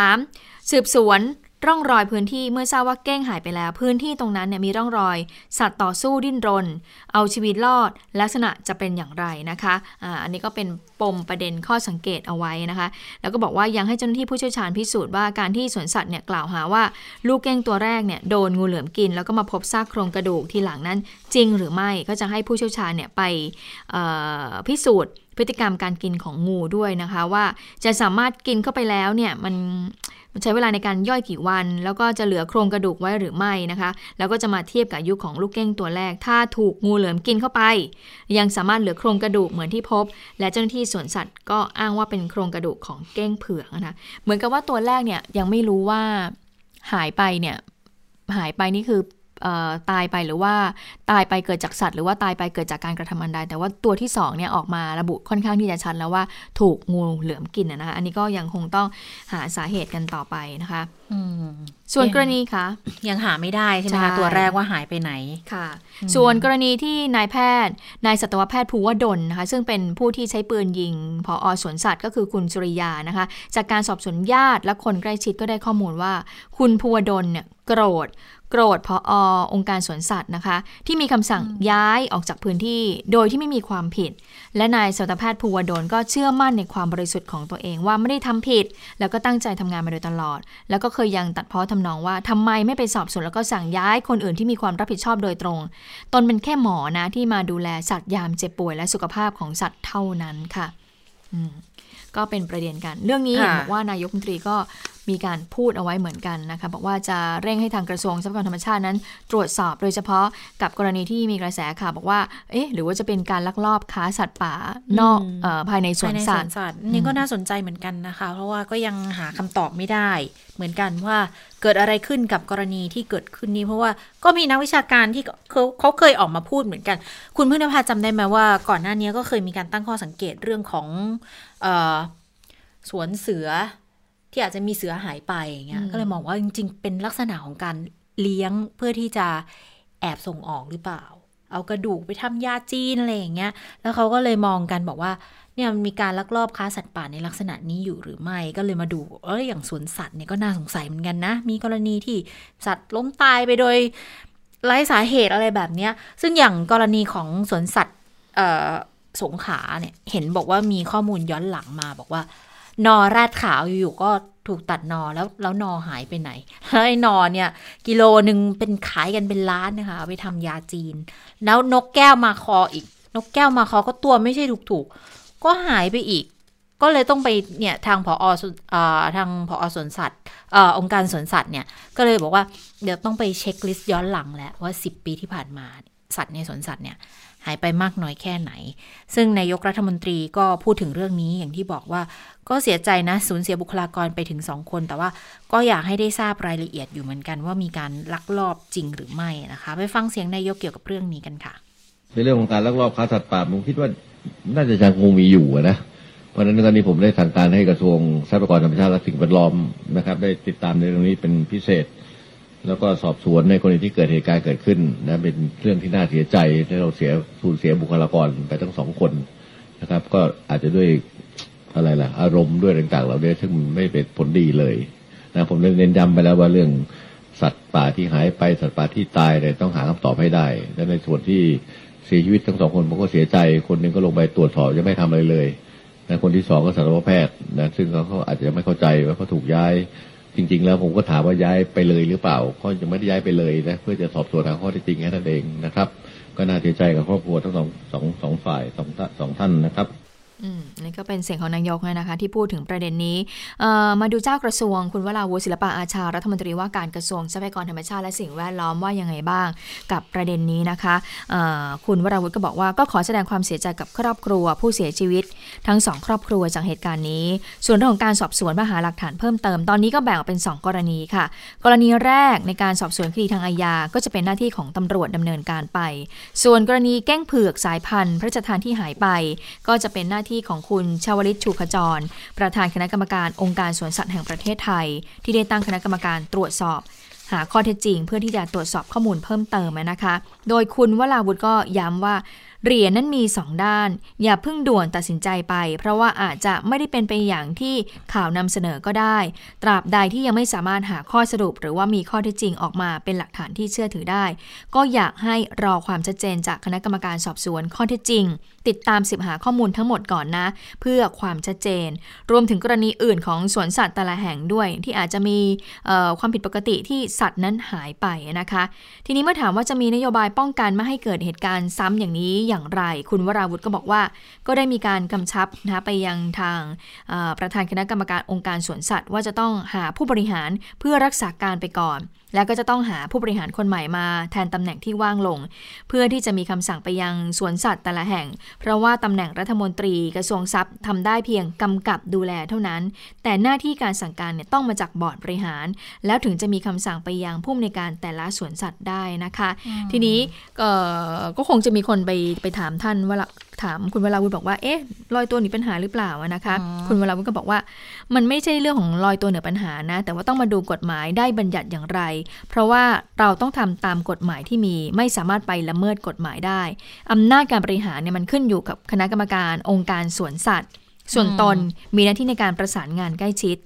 3. สืบสวน ร่องรอยพื้นที่เมื่อทราบว่าเก้งหายไปแล้ว พื้นที่ตรงนั้นเนี่ยมีร่องรอย สัตว์ต่อสู้ดิ้นรน เอาชีวิตรอดลักษณะจะเป็นอย่างไรนะคะอ่าอันนี้ก็เป็นปมประเด็นข้อสังเกตเอาไว้นะคะ แล้วก็บอกว่ายังให้เจ้าหน้าที่ผู้เชี่ยวชาญพิสูจน์ว่าการที่สวนสัตว์เนี่ยกล่าวหาว่าลูกเก้งตัวแรกเนี่ยโดนงูเหลือมกิน แล้วก็มาพบซากโครงกระดูกทีหลังนั้น จริงหรือไม่ก็จะให้ผู้เชี่ยวชาญเนี่ยไปพิสูจน์ พฤติกรรมการกินของงูด้วยนะคะ ว่าจะสามารถกินเข้าไปแล้วเนี่ยมันมันใช้เวลาในการย่อยกี่วัน แล้วก็จะเหลือโครงกระดูกไว้หรือไม่นะคะ แล้วก็จะมาเทียบกับอายุของลูกเก้งตัวแรก ถ้าถูกงูเหลือมกินเข้าไป ยังสามารถเหลือโครงกระดูกเหมือนที่พบ และเจ้าหน้าที่สวนสัตว์ก็อ้างว่าเป็นโครงกระดูกของเก้งเผือกนะคะเหมือนกับว่าตัวแรกเนี่ยยังไม่รู้ว่าหายไปเนี่ยหายไปนี่คือเอ่อ ตายไปหรือว่าตายไปเกิดจากสัตว์หรือว่าตายไปเกิดจากการกระทำอันใดแต่ว่าตัวที่สองเนี่ยออกมาระบุค่อนข้างที่จะชัดแล้วว่าถูกงูเหลือมกินนะนะคะอันนี้ก็ยังคงต้องหาสาเหตุกันต่อไปนะคะอืมส่วนกรณีคะยังหาไม่ได้ใช่ไหมใช่คะตัวแรกว่าหายไปไหนค่ะ ส่วนกรณีที่นายแพทย์นายสัตวแพทย์ภูวดลนะคะ ซึ่งเป็นผู้ที่ใช้ปืนยิงพออสวนสัตว์ก็คือคุณสุริยานะคะ จากการสอบสวนญาติและคนใกล้ชิดก็ได้ข้อมูลว่า คุณภูวดลเนี่ย โกรธ โกรธพออองค์การสวนสัตว์นะคะ ที่มีคำสั่งย้ายออกจากพื้นที่โดยที่ไม่มีความผิด และนายสัตวแพทย์ภูวดลก็เชื่อมั่นในความบริสุทธิ์ของตัวเองว่าไม่ได้ทำผิด แล้วก็ตั้งใจทำงานมาโดยตลอด แล้วก็เคยยังตัดเพ้อทำนองว่าทำไมไม่ไปสอบสวนแล้วก็สั่งย้ายคนอื่นที่มีความรับผิดชอบโดยตรง ตนเป็นแค่หมอนะที่มาดูแลสัตว์ยามเจ็บป่วยและสุขภาพของสัตว์เท่านั้นค่ะอืมก็เป็นประเด็นกัน เรื่องนี้ค่ะเห็นบอกว่านายกรัฐมนตรีก็ มีการพูดเอาไว้เหมือนกันนะคะบอกว่าจะเร่งให้ทางกระทรวงทรัพยากรธรรมชาตินั้น ตรวจสอบโดยเฉพาะกับกรณีที่มีกระแสข่าวบอกว่าเอ๊ะหรือว่าจะเป็นการลักลอบค้าสัตว์ป่านอกอืมเออภายในสวนภายในสัตว์ตว์นี่ก็น่าสนใจเหมือนกันนะคะ เพราะว่าก็ยังหาคำตอบไม่ได้ เหมือนกันว่าเกิดอะไรขึ้นกับกรณีที่เกิดขึ้นนี้ เพราะว่าก็มีนักวิชาการที่เขาเขาเคยออกมาพูดเหมือนกัน คุณพึ่งนภาจำได้ไหมว่า ก่อนหน้านี้ก็เคยมีการตั้งข้อสังเกตเรื่องของเออสวนเสือ ที่อาจจะมีเสือหายไปอย่างเงี้ยอืมก็เลยมองว่าจริง ๆ เป็นลักษณะของการเลี้ยงเพื่อที่จะแอบส่งออกหรือเปล่า เอากระดูกไปทำยาจีนอะไรอย่างเงี้ย แล้วเขาก็เลยมองกันบอกว่าเนี่ยมันมีการลักลอบค้าสัตว์ป่าในลักษณะนี้อยู่หรือไม่ก็เลยมาดูเอออย่างสวนสัตว์เนี่ยก็น่าสงสัยเหมือนกันนะ มีกรณีที่สัตว์ล้มตายไปโดยไร้สาเหตุอะไรแบบเนี้ย ซึ่งอย่างกรณีของสวนสัตว์เอ่อสงขลาเนี่ยเห็นบอกว่ามีข้อมูลย้อนหลังมาบอกว่า นอแรดขาวอยู่ๆก็ถูกตัดนอแล้วแล้วนอหายไปไหนแล้วไอ้นอเนี่ย กิโลหนึ่งเป็นขายกันเป็นล้านนะคะเอาไปทำยาจีน แล้วนกแก้วมาคออีก นกแก้วมาคอก็ตัวไม่ใช่ถูกๆก็หายไปอีก ก็เลยต้องไปเนี่ยทางผอสวนเอ่อทางผอสวนสัตว์เอ่อองค์การสวนสัตว์เนี่ยก็เลยบอกว่าเดี๋ยวต้องไปเช็คลิสต์ย้อนหลังแล้วว่า 10 ปีที่ผ่านมาสัตว์ในสวนสัตว์เนี่ยหายไปมากน้อยแค่ไหน ซึ่งนายกรัฐมนตรีก็พูดถึงเรื่องนี้อย่างที่บอกว่า ก็เสียใจนะสูญเสียบุคลากรไปถึงสองคน แต่ว่าก็อยากให้ได้ทราบรายละเอียดอยู่เหมือนกันว่ามีการลักลอบจริงหรือไม่นะคะ ไปฟังเสียงนายกเกี่ยวกับเรื่องนี้กันค่ะ ในเรื่องของการลักลอบค้าสัตว์ป่าผมคิดว่าน่าจะยังคงมีอยู่นะเพราะฉะนั้นตอนนี้ผมได้สั่งการให้กระทรวงทรัพยากรธรรมชาติและสิ่งแวดล้อมนะครับ ได้ติดตามในเรื่องนี้เป็นพิเศษ แล้วก็สอบสวนในกรณีที่เกิดเหตุการณ์เกิดขึ้นนะเป็นเรื่องที่น่าเสียใจที่เราเสียสูญเสียบุคลากรไปทั้งสองคนนะครับ ก็อาจจะด้วย อะไรล่ะ อารมณ์ด้วยต่างๆเหล่านี้ซึ่งมันไม่เป็นผลดีเลยนะผมเน้นย้ำไปแล้วว่าเรื่องสัตว์ป่าที่หายไปสัตว์ป่าที่ตายเนี่ยต้องหาคำตอบให้ได้ และในส่วนที่เสียชีวิตทั้งสองคนผมก็เสียใจ คนหนึ่งก็ลงไปตรวจสอบยังไม่ทำอะไรเลยนะคนที่สองก็สัตวแพทย์นะซึ่งเขาเขาอาจจะไม่เข้าใจว่าเขาถูกย้าย จริง ๆ แล้วผมก็ถามว่าย้ายไปเลยหรือเปล่าเขายังไม่ได้ย้ายไปเลยนะเพื่อจะสอบสวนหาข้อเท็จจริงแค่นั้นเองนะครับ ก็น่าเสียใจกับครอบครัวทั้งสองสองสองฝ่ายสองท่านสองท่านนะครับ อืมนี่ก็เป็นเสียงของนายกนะคะที่พูดถึงประเด็นนี้ มาดูเจ้ากระทรวง คุณวราวุศิลปะอาชา รัฐมนตรีว่าการกระทรวงทรัพยากรธรรมชาติและสิ่งแวดล้อมว่ายังไงบ้าง กับประเด็นนี้นะคะคุณวราวุฒิก็บอกว่าก็ขอแสดงความเสียใจกับครอบครัว ผู้เสียชีวิต ทั้งสองครอบครัวจากเหตุการณ์นี้ ส่วนเรื่องของการสอบสวนมาหาหลักฐานเพิ่มเติมตอนนี้ก็แบ่งออกเป็น 2 กรณีค่ะ กรณีแรกในการสอบสวนคดีทางอาญาก็จะเป็นหน้าที่ของตำรวจดำเนินการไป ส่วนกรณีแก้งเผือกสายพันธุ์พระราชทานที่หายไป ก็จะเป็นหน้าที่ของคุณชาวลิตชูขจร ประธานคณะกรรมการองค์การสวนสัตว์แห่งประเทศไทย ที่ได้ตั้งคณะกรรมการตรวจสอบ หาข้อเท็จจริง เพื่อที่จะตรวจสอบข้อมูลเพิ่มเติมนะคะ โดยคุณวราวุฒิก็ย้ำว่า เหรียญนั้นมี 2 ด้าน อย่าเพิ่งด่วนตัดสินใจไป เพราะว่าอาจจะไม่ได้เป็นไปอย่างที่ข่าวนำเสนอก็ได้ ตราบใดที่ยังไม่สามารถหาข้อสรุป หรือว่ามีข้อเท็จจริงออกมาเป็นหลักฐานที่เชื่อถือได้ ก็อยากให้รอความชัดเจนจากคณะกรรมการสอบสวนข้อเท็จจริง ติดตามสิบหาข้อมูลทั้งหมดก่อนนะ เพื่อความชัดเจน รวมถึงกรณีอื่นของสวนสัตว์แต่ละแห่งด้วย ที่อาจจะมีความผิดปกติที่สัตว์นั้นหายไปนะคะ ทีนี้เมื่อถามว่าจะมีนโยบายป้องกันไม่ให้เกิดเหตุการณ์ซ้ำอย่างนี้อย่างไร คุณวราวุฒิก็บอกว่า ก็ได้มีการกำชับนะไปยังทางประธานคณะกรรมการองค์การสวนสัตว์ ว่าจะต้องหาผู้บริหารเพื่อรักษาการไปก่อน แล้วก็จะต้องหาผู้บริหารคนใหม่มาแทนตำแหน่งที่ว่างลง เพื่อที่จะมีคำสั่งไปยังสวนสัตว์แต่ละแห่ง เพราะว่าตำแหน่งรัฐมนตรีกระทรวงทรัพย์ทำได้เพียงกำกับดูแลเท่านั้น แต่หน้าที่การสั่งการเนี่ยต้องมาจากบอร์ดบริหาร แล้วถึงจะมีคำสั่งไปยังผู้ในการแต่ละสวนสัตว์ได้นะคะ ทีนี้ก็คงจะมีคนไปไปถามท่านว่าถามคุณเวลาวุฒิบอกว่าเอ๊ะรอยตัวหนีปัญหาหรือเปล่านะคะ คุณเวลาวุฒิก็บอกว่า มันไม่ใช่เรื่องของรอยตัวเหนือปัญหานะ แต่ว่าต้องมาดูกฎหมายได้บัญญัติอย่างไร เพราะว่าเราต้องทำตามกฎหมายที่มี ไม่สามารถไปละเมิดกฎหมายได้อำนาจการบริหารเนี่ยมันขึ้นอยู่กับคณะกรรมการองค์การสวนสัตว์ ส่วนตนมีหน้าที่ในการประสานงานใกล้ชิด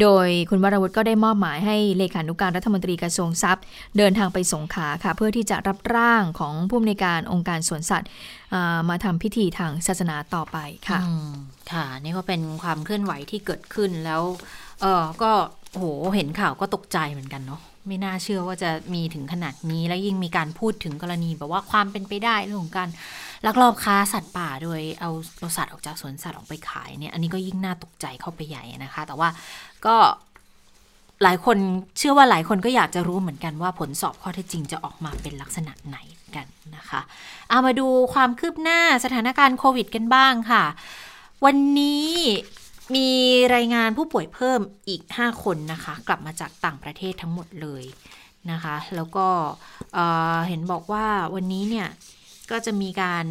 โดยคุณวรวุฒิก็ได้มอบหมายให้เลขานุการรัฐมนตรีกระทรวงทรัพย์ เดินทางไปสงขาค่ะ เพื่อที่จะรับร่างของผู้อำนวยการองค์การสวนสัตว์มาทำพิธีทางศาสนาต่อไปค่ะค่ะ นี่ก็เป็นความเคลื่อนไหวที่เกิดขึ้นแล้วเออก็โหเห็นข่าวก็ตกใจเหมือนกันเนาะไม่น่าเชื่อว่าจะมีถึงขนาดนี้ แล้วยิ่งมีการพูดถึงกรณีแบบว่าความเป็นไปได้เรื่องของการลักลอบค้าสัตว์ป่าโดยเอาเอาสัตว์ออกจากสวนสัตว์ออกไปขายเนี่ยอันนี้ก็ยิ่งน่าตกใจเข้าไปใหญ่นะคะ แต่ว่า ก็หลายคนเชื่อว่าหลายคนก็อยากจะรู้เหมือนกันว่าผลสอบข้อเท็จจริงจะออกมาเป็นลักษณะไหนกันนะคะเอามาดูความคืบหน้าสถานการณ์โควิดกันบ้างค่ะ วันนี้มีรายงานผู้ป่วยเพิ่มอีก 5 คนนะคะ กลับมาจากต่างประเทศทั้งหมดเลยนะคะ แล้วก็เเห็นบอกว่าวันนี้เนี่ย ก็จะมีการ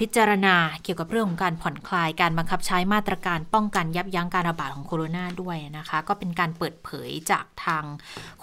พิจารณาเกี่ยวกับเรื่องของการผ่อนคลายการบังคับใช้มาตรการป้องกันยับยั้งการระบาดของโคโรนาด้วยนะคะ ก็เป็นการเปิดเผยจากทาง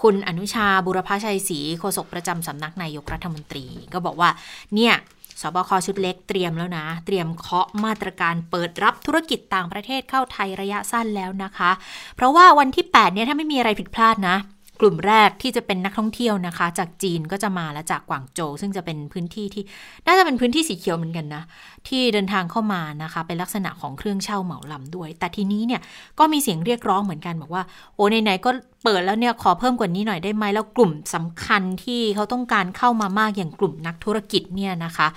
คุณอนุชาบุรพชัยศรีโฆษกประจำสำนักนายกรัฐมนตรี ก็บอกว่าเนี่ยสบคชุดเล็กเตรียมแล้วนะ เตรียมเคาะมาตรการเปิดรับธุรกิจต่างประเทศเข้าไทยระยะสั้นแล้วนะคะ เพราะว่าวันที่ 8 เนี่ยถ้าไม่มีอะไรผิดพลาดนะ กลุ่มแรกที่จะเป็นนักท่องเที่ยวนะคะ จากจีนก็จะมาและจากกวางโจวซึ่งจะเป็นพื้นที่ที่น่าจะเป็นพื้นที่สีเขียวเหมือนกันนะที่เดินทางเข้ามานะคะ เป็นลักษณะของเครื่องเช่าเหมาลำด้วย แต่ทีนี้เนี่ยก็มีเสียงเรียกร้องเหมือนกันบอกว่าโอ้ไหนๆก็เปิดแล้วเนี่ยขอเพิ่มกว่านี้หน่อยได้ไหมแล้วกลุ่มสำคัญที่เขาต้องการเข้ามามากอย่างกลุ่มนักธุรกิจเนี่ยนะคะ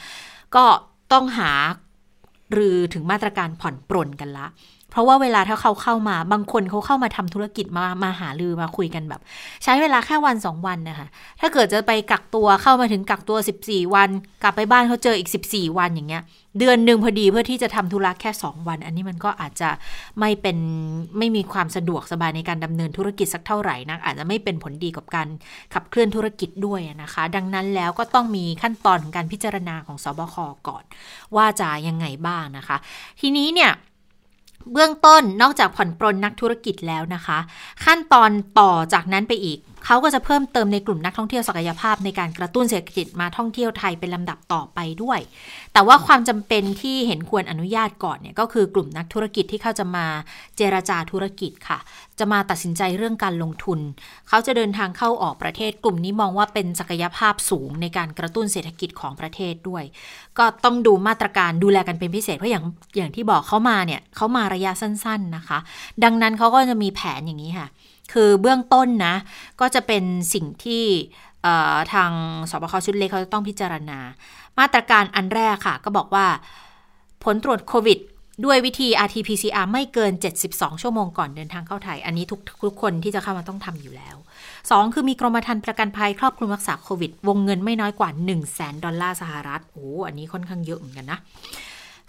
ก็ต้องหาหรือถึงมาตรการผ่อนปรนกันละ เพราะว่าเวลาถ้าเขาเข้ามาบางคนเขาเข้ามาทำธุรกิจมามาหาลือมาคุยกันแบบ ใช้เวลาแค่วันสองวันนะคะ ถ้าเกิดจะไปกักตัวเข้ามาถึงกักตัว 14 วัน กลับไปบ้านเขาเจออีก 14 วันอย่างเงี้ย เดือนหนึ่งพอดีเพื่อที่จะทำธุระแค่ 2 วัน อันนี้มันก็อาจจะไม่เป็นไม่มีความสะดวกสบายในการดำเนินธุรกิจสักเท่าไหร่นะอาจจะไม่เป็นผลดีกับการขับเคลื่อนธุรกิจด้วยนะคะ ดังนั้นแล้วก็ต้องมีขั้นตอนของการพิจารณาของสบคก่อน ว่าจะยังไงบ้างนะคะ ทีนี้เนี่ย เบื้องต้นนอกจากผ่อนปรนนักธุรกิจแล้วนะคะ ขั้นตอนต่อจากนั้นไปอีก เขาก็จะเพิ่มเติมในกลุ่มนักท่องเที่ยวศักยภาพในการกระตุ้นเศรษฐกิจมาท่องเที่ยวไทยเป็นลำดับต่อไปด้วย แต่ว่าความจำเป็นที่เห็นควรอนุญาตก่อนเนี่ยก็คือกลุ่มนักธุรกิจที่เขาจะมาเจราจาธุรกิจค่ะ จะมาตัดสินใจเรื่องการลงทุน เขาจะเดินทางเข้าออกประเทศกลุ่มนี้มองว่าเป็นศักยภาพสูงในการกระตุ้นเศรษฐกิจของประเทศด้วย ก็ต้องดูมาตรการดูแลกันเป็นพิเศษเพราะอย่างอย่างที่บอกเขามาเนี่ยเขามาระยะสั้น ๆนะคะ ดังนั้นเขาก็จะมีแผนอย่างนี้ค่ะ คือเบื้องต้นนะ ก็จะเป็นสิ่งที่ทางสบคชุดเล็กเขาจะต้องพิจารณา มาตรการอันแรกค่ะ ก็บอกว่าผลตรวจโควิดด้วยวิธี RT-PCR ไม่เกิน 72 ชั่วโมงก่อนเดินทางเข้าไทย อันนี้ทุกทุกคนที่จะเข้ามาต้องทำอยู่แล้ว 2 คือมีกรมธรรม์ประกันภัยครอบคลุมรักษาโควิด วงเงินไม่น้อยกว่า 1 0 0 0 0แดอลลาร์สหรัฐ โอ้ อันนี้ค่อนข้างเยอะเหมือนกันนะ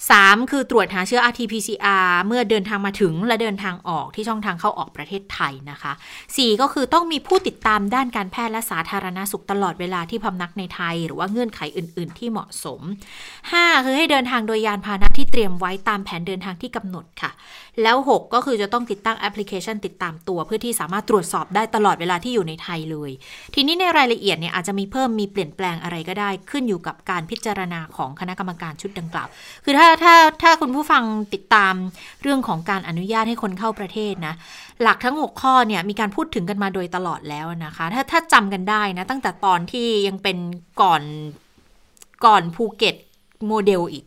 3. คือตรวจหาเชื้อ RT-PCR เมื่อเดินทางมาถึงและเดินทางออกที่ช่องทางเข้าออกประเทศไทยนะคะ 4. ก็คือต้องมีผู้ติดตามด้านการแพทย์และสาธารณาสุขตลอดเวลาที่พำนักในไทย หรือว่าเงื่อนไขอื่น ๆ ที่เหมาะสม 5. คือให้เดินทางโดยยานพาหนะที่เตรียมไว้ตามแผนเดินทางที่กำหนดค่ะ แล้ว 6 ก็คือจะต้องติดตั้งแอปพลิเคชันติดตามตัวเพื่อที่สามารถตรวจสอบได้ตลอดเวลาที่อยู่ในไทยเลย ทีนี้ในรายละเอียดเนี่ยอาจจะมีเพิ่มมีเปลี่ยนแปลงอะไรก็ได้ ขึ้นอยู่กับการพิจารณาของคณะกรรมการชุดดังกล่าว คือถ้าถ้าถ้าคุณผู้ฟังติดตามเรื่องของการอนุญาตให้คนเข้าประเทศนะ หลักทั้ง 6 ข้อเนี่ยมีการพูดถึงกันมาโดยตลอดแล้วนะคะ ถ้าถ้าจำกันได้นะ ตั้งแต่ตอนที่ยังเป็นก่อนก่อนภูเก็ตโมเดลอีก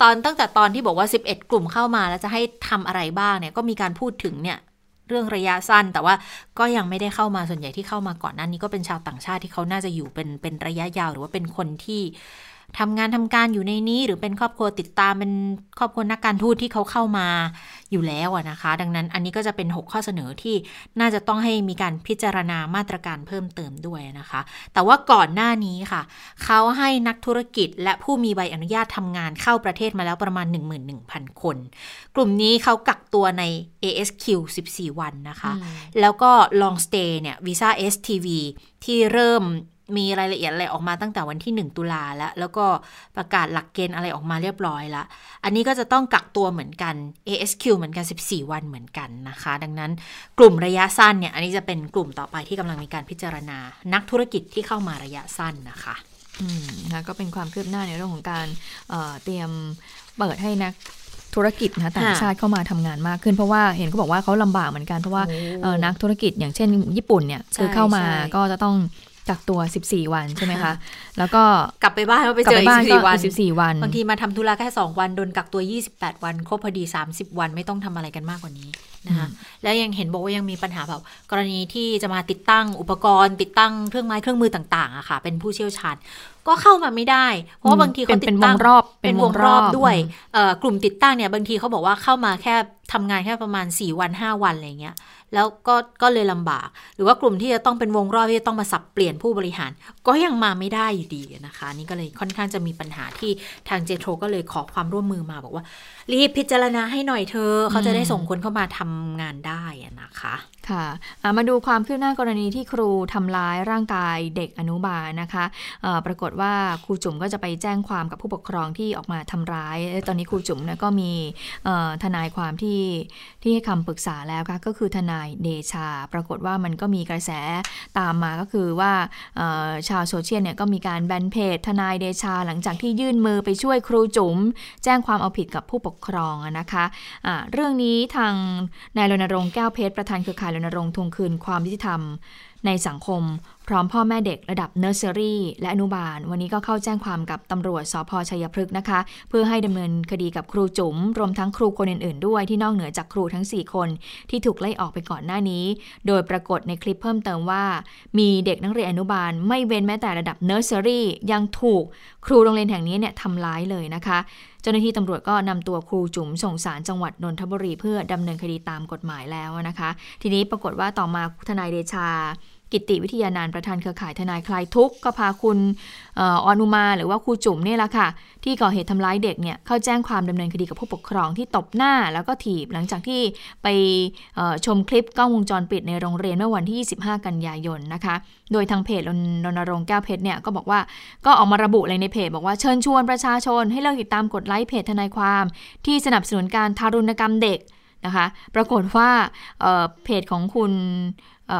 ตอนตั้งแต่ตอนที่บอกว่า 11 กลุ่มเข้ามาแล้วจะให้ทำอะไรบ้างเนี่ยก็มีการพูดถึงเนี่ยเรื่องระยะสั้นแต่ว่าก็ยังไม่ได้เข้ามาส่วนใหญ่ที่เข้ามาก่อนหน้านี้ก็เป็นชาวต่างชาติที่เขาน่าจะอยู่เป็นเป็นระยะยาว หรือว่าเป็นคนที่ ทำงานทำการอยู่ในนี้ หรือเป็นครอบครัวติดตามเป็นครอบครัวนักการทูตที่เขาเข้ามาอยู่แล้วนะคะ ดังนั้นอันนี้ก็จะเป็น 6 ข้อเสนอที่น่าจะต้องให้มีการพิจารณามาตรการเพิ่มเติมด้วยนะคะ แต่ว่าก่อนหน้านี้ค่ะ เขาให้นักธุรกิจและผู้มีใบอนุญาตทำงานเข้าประเทศมาแล้วประมาณ 11,000 คน กลุ่มนี้เขากักตัวใน ASQ 14 วันนะคะ แล้วก็ long stay เนี่ยวีซ่า STV ที่เริ่ม มีรายละเอียดอะไรออกมาตั้งแต่วันที่ 1 ตุลาแล้ว แล้วก็ประกาศหลักเกณฑ์อะไรออกมาเรียบร้อยแล้วอันนี้ก็จะต้องกักตัวเหมือนกัน ASQ เหมือนกัน 14 วันเหมือนกันนะคะ ดังนั้นกลุ่มระยะสั้นเนี่ย อันนี้จะเป็นกลุ่มต่อไปที่กำลังมีการพิจารณา นักธุรกิจที่เข้ามาระยะสั้นนะคะอืมนะก็เป็นความคืบหน้าในเรื่องของการเเตรียมเปิดให้นักธุรกิจนะต่างชาติเข้ามาทำงานมากขึ้นเพราะว่าเห็นเขาบอกว่าเขาลำบากเหมือนกันเพราะว่านักธุรกิจอย่างเช่นญี่ปุ่นเนี่ยคือเข้ามาก็จะต้อง กักตัว 14 วันใช่ไหมคะ แล้วก็กลับไปบ้านก็ไปเจออีก14วัน14วัน บางทีมาทำธุระแค่ 2 วัน โดนกักตัว 28 วัน ครบพอดี 30 วันไม่ต้องทำอะไรกันมากกว่านี้นะคะแล้วยังเห็นบอกว่ายังมีปัญหาแบบกรณีที่จะมาติดตั้งอุปกรณ์ ติดตั้งเครื่องไม้เครื่องมือต่างๆอะค่ะ เป็นผู้เชี่ยวชาญก็เข้ามาไม่ได้ เพราะว่าบางทีเขาติดตั้งรอบเป็นวงรอบด้วยกลุ่มติดตั้งเนี่ยบางทีเขาบอกว่าเข้ามาแค่ทำงานแค่ประมาณ 4 วัน 5 วันอะไรเงี้ย แล้วก็ก็เลยลำบาก หรือว่ากลุ่มที่จะต้องเป็นวงรอบที่จะต้องมาสับเปลี่ยนผู้บริหาร ก็ยังมาไม่ได้อยู่ดีนะคะ นี่ก็เลยค่อนข้างจะมีปัญหาที่ทางเจโทรก็เลยขอความร่วมมือมาบอกว่า รีบพิจารณาให้หน่อยเธอ เขาจะได้ส่งคนเข้ามาทำงานได้นะคะค่ะมาดูความคืบหน้ากรณีที่ครูทำร้ายร่างกายเด็กอนุบาลนะคะปรากฏว่าครูจุ๋มก็จะไปแจ้งความกับผู้ปกครองที่ออกมาทำร้าย ตอนนี้ครูจุ๋มนะก็มีทนายความที่ที่ให้คำปรึกษาแล้วค่ะก็คือทนายเดชา ปรากฏว่ามันก็มีกระแสตามมาก็คือว่าชาวโซเชียลเนี่ยก็มีการแบนเพจทนายเดชา หลังจากที่ยื่นมือไปช่วยครูจุ๋มแจ้งความเอาผิดกับผู้ปกครองนะคะะเรื่องนี้ทางนายรณรงค์แก้วเพชรประธานเครือข่ายรณรงค์ทวงคืนความยุติธรรม ในสังคม พร้อมพ่อแม่เด็กระดับเนอร์เซอรี่และอนุบาล วันนี้ก็เข้าแจ้งความกับตำรวจสภ.ชัยพฤกษ์นะคะ เพื่อให้ดำเนินคดีกับครูจุ๋ม รวมทั้งครูคนอื่นๆ ด้วยที่นอกเหนือจากครูทั้ง 4 คน ที่ถูกไล่ออกไปก่อนหน้านี้ โดยปรากฏในคลิปเพิ่มเติมว่า มีเด็กนักเรียนอนุบาล ไม่เว้นแม้แต่ระดับเนอร์เซอรี่ยังถูกครูโรงเรียนแห่งนี้เนี่ยทำร้ายเลยนะคะเจ้าหน้าที่ตำรวจก็นำตัวครูจุ๋มส่งสารจังหวัดนนทบุรีเพื่อดำเนินคดีตามกฎหมายแล้วนะคะ ทีนี้ปรากฏว่าต่อมาทนายเดชา กิติวิทยานานประธานเครือข่ายทนายคลายทุกข์ก็พาคุณออนุมาหรือว่าครูจุ๋มนี่แหละค่ะ ที่ก่อเหตุทำร้ายเด็กเนี่ยเข้าแจ้งความดำเนินคดีกับผู้ปกครองที่ตบหน้าแล้วก็ถีบหลังจากที่ไปชมคลิปกล้องวงจรปิดในโรงเรียนเมื่อวันที่ 25 กันยายนนะคะ โดยทางเพจรณรงค์แก้วเพชรเนี่ยก็บอกว่าก็ออกมาระบุเลยในเพจบอกว่าเชิญชวนประชาชน ให้เลิกติดตามกดไลค์เพจทนายความ ที่สนับสนุนการทารุณกรรมเด็กนะคะ ปรากฏว่าเพจของคุณ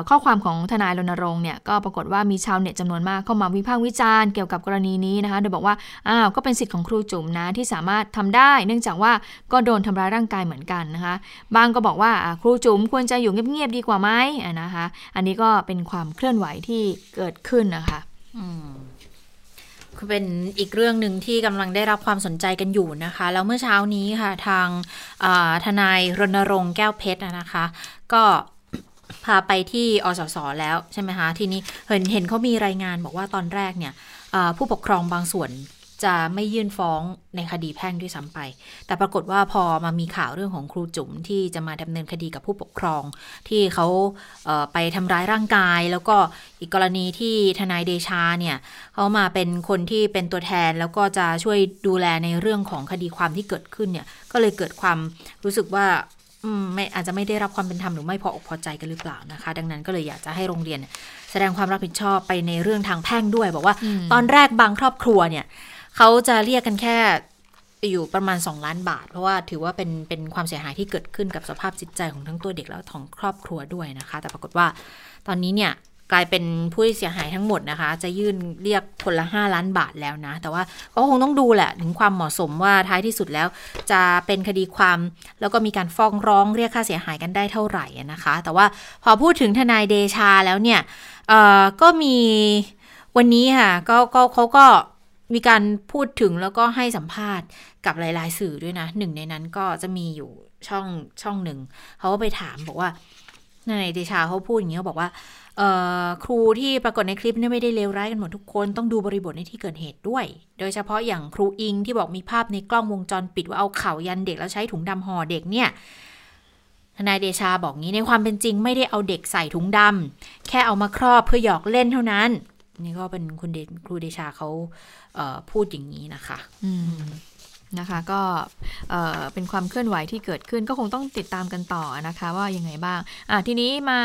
ข้อความของทนายรณรงค์เนี่ยก็ปรากฏว่ามีชาวเน็ตจำนวนมากเข้ามาวิพากษ์วิจารณ์เกี่ยวกับกรณีนี้นะคะ โดยบอกว่า อ้าว ก็เป็นสิทธิ์ของครูจุ๋มนะที่สามารถทำได้ เนื่องจากว่าก็โดนทำร้ายร่างกายเหมือนกันนะคะ บางก็บอกว่าครูจุ๋มควรจะอยู่เงียบๆดีกว่าไหมนะคะ อันนี้ก็เป็นความเคลื่อนไหวที่เกิดขึ้นนะคะือเป็นอีกเรื่องหนึ่งที่กำลังได้รับความสนใจกันอยู่นะคะ แล้วเมื่อเช้านี้ค่ะทางทนายรณรงค์แก้วเพชรนะคะ ก็ พาไปที่อสสแล้วใช่ไหมคะทีนี้เห็นเห็นเขามีรายงานบอกว่าตอนแรกเนี่ยผู้ปกครองบางส่วนจะไม่ยื่นฟ้องในคดีแพ่งด้วยซ้ำไป แต่ปรากฏว่าพอมามีข่าวเรื่องของครูจุ๋มที่จะมาดำเนินคดีกับผู้ปกครอง ที่เขาเไปทำร้ายร่างกาย แล้วก็อีกกรณีที่ทนายเดชาเนี่ยเขามาเป็นคนที่เป็นตัวแทน แล้วก็จะช่วยดูแลในเรื่องของคดีความที่เกิดขึ้นเนี่ยก็เลยเกิดความรู้สึกว่า ไม่อาจจะไม่ได้รับความเป็นธรรมหรือไม่พออกพอใจกันหรือเปล่านะคะ ดังนั้นก็เลยอยากจะให้โรงเรียน แสดงความรับผิดชอบไปในเรื่องทางแพ่งด้วย บอกว่าอตอนแรกบางครอบครัวเนี่ยเขาจะเรียกกันแค่อยู่ประมาณ 2 ล้านบาท เพราะว่าถือว่าเป็นเป็นความเสียหายที่เกิดขึ้นกับสภาพจิตใจของทั้งตัวเด็กแล้วของครอบครัวด้วยนะคะ แต่ปรากฏว่าตอนนี้เนี่ย กลายเป็นผู้เสียหายทั้งหมดนะคะ จะยื่นเรียกคนละ 5 ล้านบาทแล้วนะ แต่ว่าก็คงต้องดูแหละถึงความเหมาะสมว่าท้ายที่สุดแล้ว จะเป็นคดีความแล้วก็มีการฟ้องร้องเรียกค่าเสียหายกันได้เท่าไหร่นะคะ แต่ว่าพอพูดถึงทนายเดชาแล้วเนี่ยก็มีวันนี้ค่ะก็ก็เขาก็มีการพูดถึงแล้วก็ให้สัมภาษณ์กับหลาย ๆ สื่อด้วยนะ หนึ่งในนั้นก็จะมีอยู่ช่องช่องหนึ่งเขาก็ไปถามบอกว่า นายเดชาเขาพูดอย่างนี้เขาบอกว่าครูที่ปรากฏในคลิปนี่ไม่ได้เลวร้ายกันหมดทุกคนต้องดูบริบทในที่เกิดเหตุด้วย โดยเฉพาะอย่างครูอิงที่บอกมีภาพในกล้องวงจรปิดว่าเอาเข่ายันเด็กแล้วใช้ถุงดำห่อเด็กเนี่ยทนายเดชาบอกงี้ในความเป็นจริงไม่ได้เอาเด็กใส่ถุงดำแค่เอามาครอบเพื่อหยอกเล่นเท่านั้น นี่ก็เป็นคุณเดครูเดชาเขาเพูดอย่างนี้นะคะ อืม นะคะก็เอ่อเป็นความเคลื่อนไหวที่เกิดขึ้นก็คงต้องติดตามกันต่อนะคะว่ายังไงบ้างอะทีนี้มา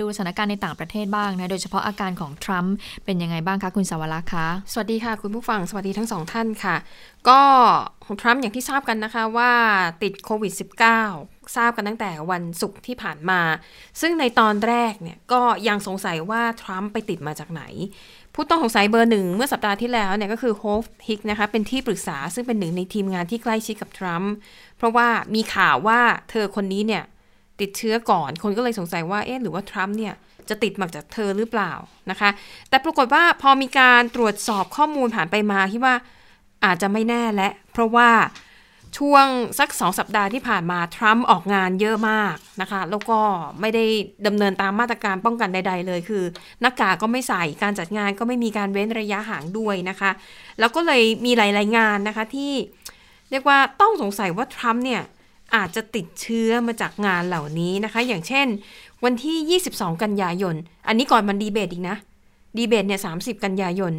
ดูสถานการณ์ในต่างประเทศบ้างนะโดยเฉพาะอาการของทรัมป์เป็นยังไงบ้างคะคุณสาวรักษ์คะสวัสดีค่ะ คุณผู้ฟังสวัสดีทั้งสองท่านค่ะ ก็ทรัมป์อย่างที่ทราบกันนะคะว่าติดโควิด -19 ทราบกันตั้งแต่วันศุกร์ที่ผ่านมา ซึ่งในตอนแรกเนี่ยก็ยังสงสัยว่าทรัมป์ไปติดมาจากไหน ผู้ต้องสงสัยเบอร์หนึ่งเมื่อสัปดาห์ที่แล้วเนี่ยก็คือโฮฟฮิกนะคะเป็นที่ปรึกษาซึ่งเป็นหนึ่งในทีมงานที่ใกล้ชิดกับทรัมป์เพราะว่ามีข่าวว่าเธอคนนี้เนี่ยติดเชื้อก่อนคนก็เลยสงสัยว่าเอ๊ะหรือว่าทรัมป์เนี่ยจะติดมาจากเธอหรือเปล่านะคะ แต่ปรากฏว่าพอมีการตรวจสอบข้อมูลผ่านไปมาที่ว่าอาจจะไม่แน่และ เพราะว่า ช่วงสักสองสัปดาห์ที่ผ่านมา ทรัมป์ออกงานเยอะมากนะคะ แล้วก็ไม่ได้ดำเนินตามมาตรการป้องกันใด ๆ เลย คือหน้ากากก็ไม่ใส่การจัดงานก็ไม่มีการเว้นระยะห่างด้วยนะคะ แล้วก็เลยมีหลาย ๆ งานนะคะที่เรียกว่าต้องสงสัยว่าทรัมป์เนี่ยอาจจะติดเชื้อมาจากงานเหล่านี้นะคะ อย่างเช่น วันที่ 22 กันยายน อันนี้ก่อนมันดีเบตอีกนะ ดีเบตเนี่ย 30 กันยายน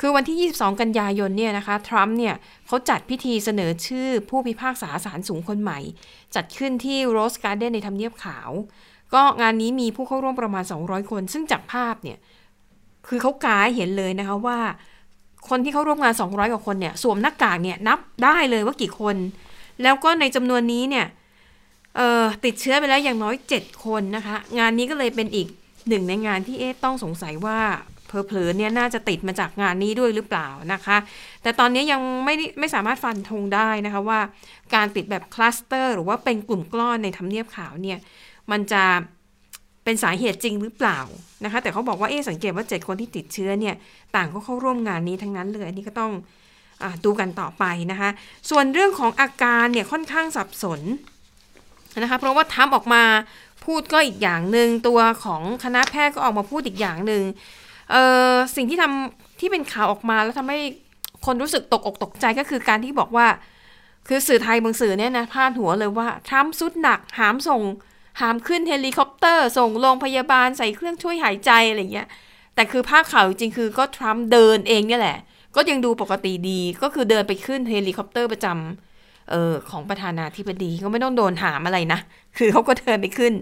คือวันที่ 22 กันยายนเนี่ยนะคะทรัมป์เนี่ยเขาจัดพิธีเสนอชื่อผู้พิพากษาศาลสูงคนใหม่ จัดขึ้นที่โรสการ์เดนในทำเนียบขาว ก็งานนี้มีผู้เข้าร่วมประมาณ 200 คน ซึ่งจากภาพเนี่ยคือเขากายเห็นเลยนะคะว่า คนที่เข้าร่วมงาน 200 กว่าคนเนี่ยสวมหน้ากากเนี่ยนับได้เลยว่ากี่คน แล้วก็ในจำนวนนี้เนี่ยเอ่อติดเชื้อไปแล้วอย่างน้อย 7 คนนะคะ งานนี้ก็เลยเป็นอีกหนึ่งในงานที่เอ๊ต้องสงสัยว่า เพอเพลอๆเนี่ยน่าจะติดมาจากงานนี้ด้วยหรือเปล่านะคะ แต่ตอนนี้ยังไม่ไม่สามารถฟันธงได้นะคะว่าการติดแบบคลัสเตอร์หรือว่าเป็นกลุ่มก้อนในทำเนียบขาวเนี่ยมันจะเป็นสาเหตุจริงหรือเปล่านะคะ แต่เขาบอกว่าเอ๊สังเกตว่า 7 คนที่ติดเชื้อเนี่ยต่างก็เข้าร่วมงานนี้ทั้งนั้นเลยอันนี้ก็ต้องอดูกันต่อไปนะคะ ส่วนเรื่องของอาการเนี่ยค่อนข้างสับสนนะคะเพราะว่าทรัมป์ออกมาพูดก็อีกอย่างหนึ่งตัวของคณะแพทย์ก็ออกมาพูดอีกอย่างหนึ่ง เออสิ่งที่ทำที่เป็นข่าวออกมาแล้วทำให้คนรู้สึกตกอกตกใจก็คือการที่บอกว่า คือสื่อไทยบางสื่อเนี่ยนะพาดหัวเลยว่าทรัมป์สุดหนักหามส่งหามขึ้นเฮลิคอปเตอร์ ส่งโรงพยาบาลใส่เครื่องช่วยหายใจอะไรเงี้ยแต่คือภาพข่าวจริงๆคือก็ทรัมป์เดินเองเนี่ยแหละ ก็ยังดูปกติดีก็คือเดินไปขึ้นเฮลิคอปเตอร์ประจำเออของประธานาธิบดีก็ไม่ต้องโดนหามอะไรนะ คือเขาก็เดินไปขึ้น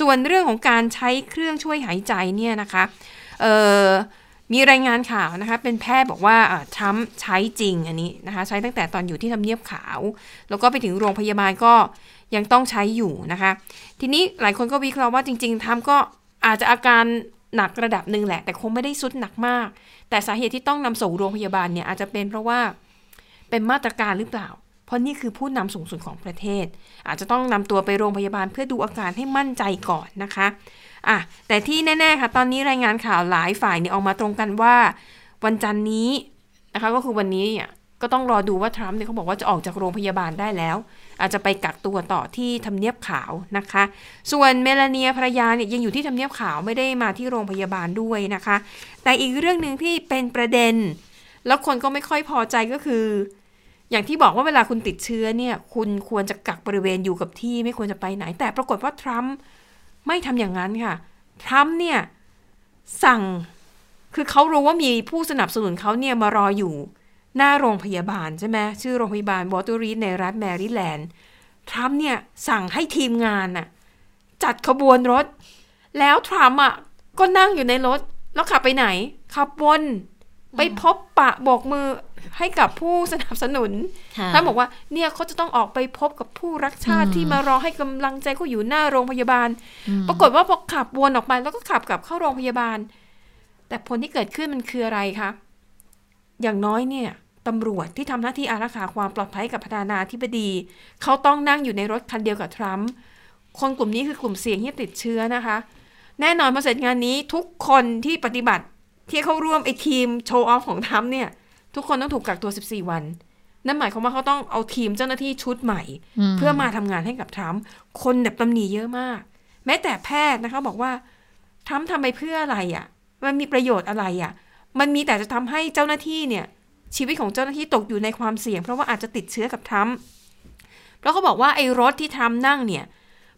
ส่วนเรื่องของการใช้เครื่องช่วยหายใจเนี่ยนะคะ มีรายงานข่าวนะคะ เป็นแพทย์บอกว่าทรัมป์ใช้จริงอันนี้นะคะ ใช้ตั้งแต่ตอนอยู่ที่ทำเนียบขาว แล้วก็ไปถึงโรงพยาบาลก็ยังต้องใช้อยู่นะคะ ทีนี้หลายคนก็วิเคราะห์ว่าจริง ๆทรัมป์ก็อาจจะอาการหนักระดับหนึ่งแหละ แต่คงไม่ได้สุดหนักมาก แต่สาเหตุที่ต้องนำส่งโรงพยาบาลเนี่ยอาจจะเป็นเพราะว่าเป็นมาตรการหรือเปล่า เพราะนี่คือผู้นำสูงสุดของประเทศ อาจจะต้องนำตัวไปโรงพยาบาลเพื่อดูอาการให้มั่นใจก่อนนะคะ อะแต่ที่แน่ ๆ ค่ะ ตอนนี้รายงานข่าวหลายฝ่ายเนี่ยออกมาตรงกันว่า วันจันทร์นี้นะคะก็คือวันนี้เนี่ยก็ต้องรอดูว่าทรัมป์เนี่ยเขาบอกว่าจะออกจากโรงพยาบาลได้แล้ว อาจจะไปกักตัวต่อที่ทำเนียบขาวนะคะ ส่วนเมลานียภรรยาเนี่ยยังอยู่ที่ทำเนียบขาวไม่ได้มาที่โรงพยาบาลด้วยนะคะ แต่อีกเรื่องหนึ่งที่เป็นประเด็น แล้วคนก็ไม่ค่อยพอใจก็คือ อย่างที่บอกว่าเวลาคุณติดเชื้อเนี่ย คุณควรจะกักบริเวณอยู่กับที่ไม่ควรจะไปไหน แต่ปรากฏว่าทรัมป์ ไม่ทำอย่างนั้นค่ะทรัมป์เนี่ยสั่งคือเขารู้ว่ามีผู้สนับสนุนเขาเนี่ยมารออยู่หน้าโรงพยาบาลใช่ไหมชื่อโรงพยาบาลวอเตอรีในรัฐแมริแลนด์ทรัมป์เนี่ยสั่งให้ทีมงานน่ะจัดขบวนรถ แล้วทรัมป์อะก็นั่งอยู่ในรถ แล้วขับไปไหน ขับวน ไปพบปะโบกมือ ให้กับผู้สนับสนุนค่ะท่านบอกว่าเนี่ยเขาจะต้องออกไปพบกับผู้รักชาติที่มารอให้กำลังใจเขาอยู่หน้าโรงพยาบาล ปรากฏว่าพอขับวนออกไปแล้วก็ขับกลับเข้าโรงพยาบาล แต่ผลที่เกิดขึ้นมันคืออะไรคะอย่างน้อยเนี่ยตำรวจที่ทำหน้าที่อารักขาความปลอดภัยกับประธานาธิบดี เขาต้องนั่งอยู่ในรถคันเดียวกับทรัมป์คนกลุ่มนี้คือกลุ่มเสี่ยงที่จะติดเชื้อนะคะ แน่นอนพอเสร็จงานนี้ทุกคนที่ปฏิบัติที่เข้าร่วมไอ้ทีมโชว์ออฟของทรัมป์เนี่ย ทุกคนต้องถูกกักตัว 14 วัน นั่นหมายความว่าเขาต้องเอาทีมเจ้าหน้าที่ชุดใหม่ เพื่อมาทำงานให้กับทรัมป์คนแบบตำหนิเยอะมาก แม้แต่แพทย์นะคะบอกว่าทรัมป์ทำไปเพื่ออะไรอะ่ะ มันมีประโยชน์อะไรอะ่ะ มันมีแต่จะทำให้เจ้าหน้าที่เนี่ย ชีวิตของเจ้าหน้าที่ตกอยู่ในความเสี่ยง เพราะว่าอาจจะติดเชื้อกับทรัมป์เพราะเขาบอกว่าไอ้รถที่ทรัมป์นั่งเนี่ย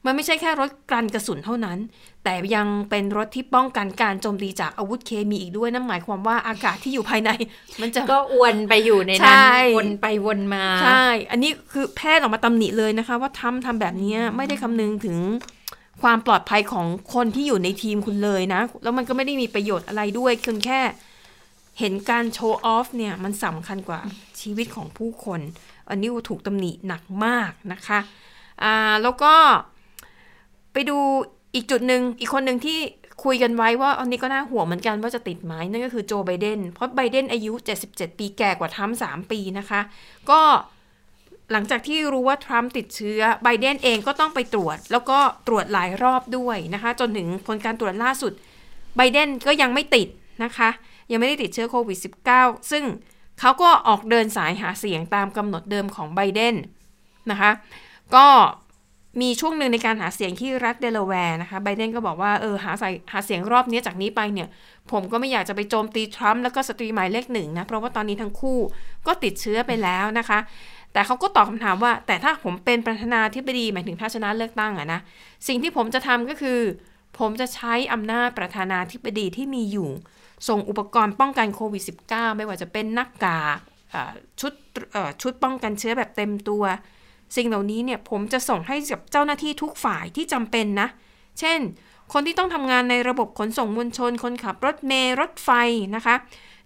มันไม่ใช่แค่รถกลั่นกระสุนเท่านั้น แต่ยังเป็นรถที่ป้องกันการโจมตีจากอาวุธเคมีอีกด้วยนั่นหมายความว่าอากาศที่อยู่ภายใน มันจะก็อวนไปอยู่ในใช่นั้นวนไปวนมาใช่ อันนี้คือแพทย์ออกมาตำหนิเลยนะคะ ว่าทำทำแบบนี้ไม่ได้คำนึงถึงความปลอดภัยของคนที่อยู่ในทีมคุณเลยนะ แล้วมันก็ไม่ได้มีประโยชน์อะไรด้วยเพียงแค่ เห็นการโชว์ออฟเนี่ย มันสำคัญกว่าชีวิตของผู้คน อันนี้ถูกตำหนิหนักมากนะคะ อ่า แล้วก็ ไปดูอีกจุดหนึ่งอีกคนหนึ่งที่คุยกันไว้ว่าอันนี้ก็น่าห่วงเหมือนกันว่าจะติดไหมนั่นก็คือโจไบเดนเพราะไบเดนอายุ 77 ปีแก่กว่าทรัมป์3ปีนะคะ ก็หลังจากที่รู้ว่าทรัมป์ติดเชื้อไบเดนเองก็ต้องไปตรวจ แล้วก็ตรวจหลายรอบด้วยนะคะ จนถึงผลการตรวจล่าสุดไบเดนก็ยังไม่ติดนะคะ ยังไม่ได้ติดเชื้อโควิด -19 ซึ่งเขาก็ออกเดินสายหาเสียงตามกำหนดเดิมของไบเดนนะคะ ก็ มีช่วงหนึ่งในการหาเสียงที่รัฐเดลาแวร์นะคะไบเดนก็บอกว่าเออหาหาเสียงรอบนี้จากนี้ไปเนี่ย ผมก็ไม่อยากจะไปโจมตีทรัมป์แล้วก็สตรีหมายเลขหนึ่งนะ เพราะว่าตอนนี้ทั้งคู่ก็ติดเชื้อไปแล้วนะคะ แต่เขาก็ตอบคำถามว่า แต่ถ้าผมเป็นประธานาธิบดีหมายถึงถ้าชนะเลือกตั้งอะนะสิ่งที่ผมจะทำก็คือ ผมจะใช้อำนาจประธานาธิบดีที่มีอยู่ ส่งอุปกรณ์ป้องกันโควิด -19 ไม่ว่าจะเป็นหน้ากากชุดชุดป้องกันเชื้อแบบเต็มตัว สิ่งเหล่านี้เนี่ยผมจะส่งให้กับเจ้าหน้าที่ทุกฝ่ายที่จำเป็นนะ เช่น คนที่ต้องทำงานในระบบขนส่งมวลชน คนขับรถเมล์รถไฟนะคะ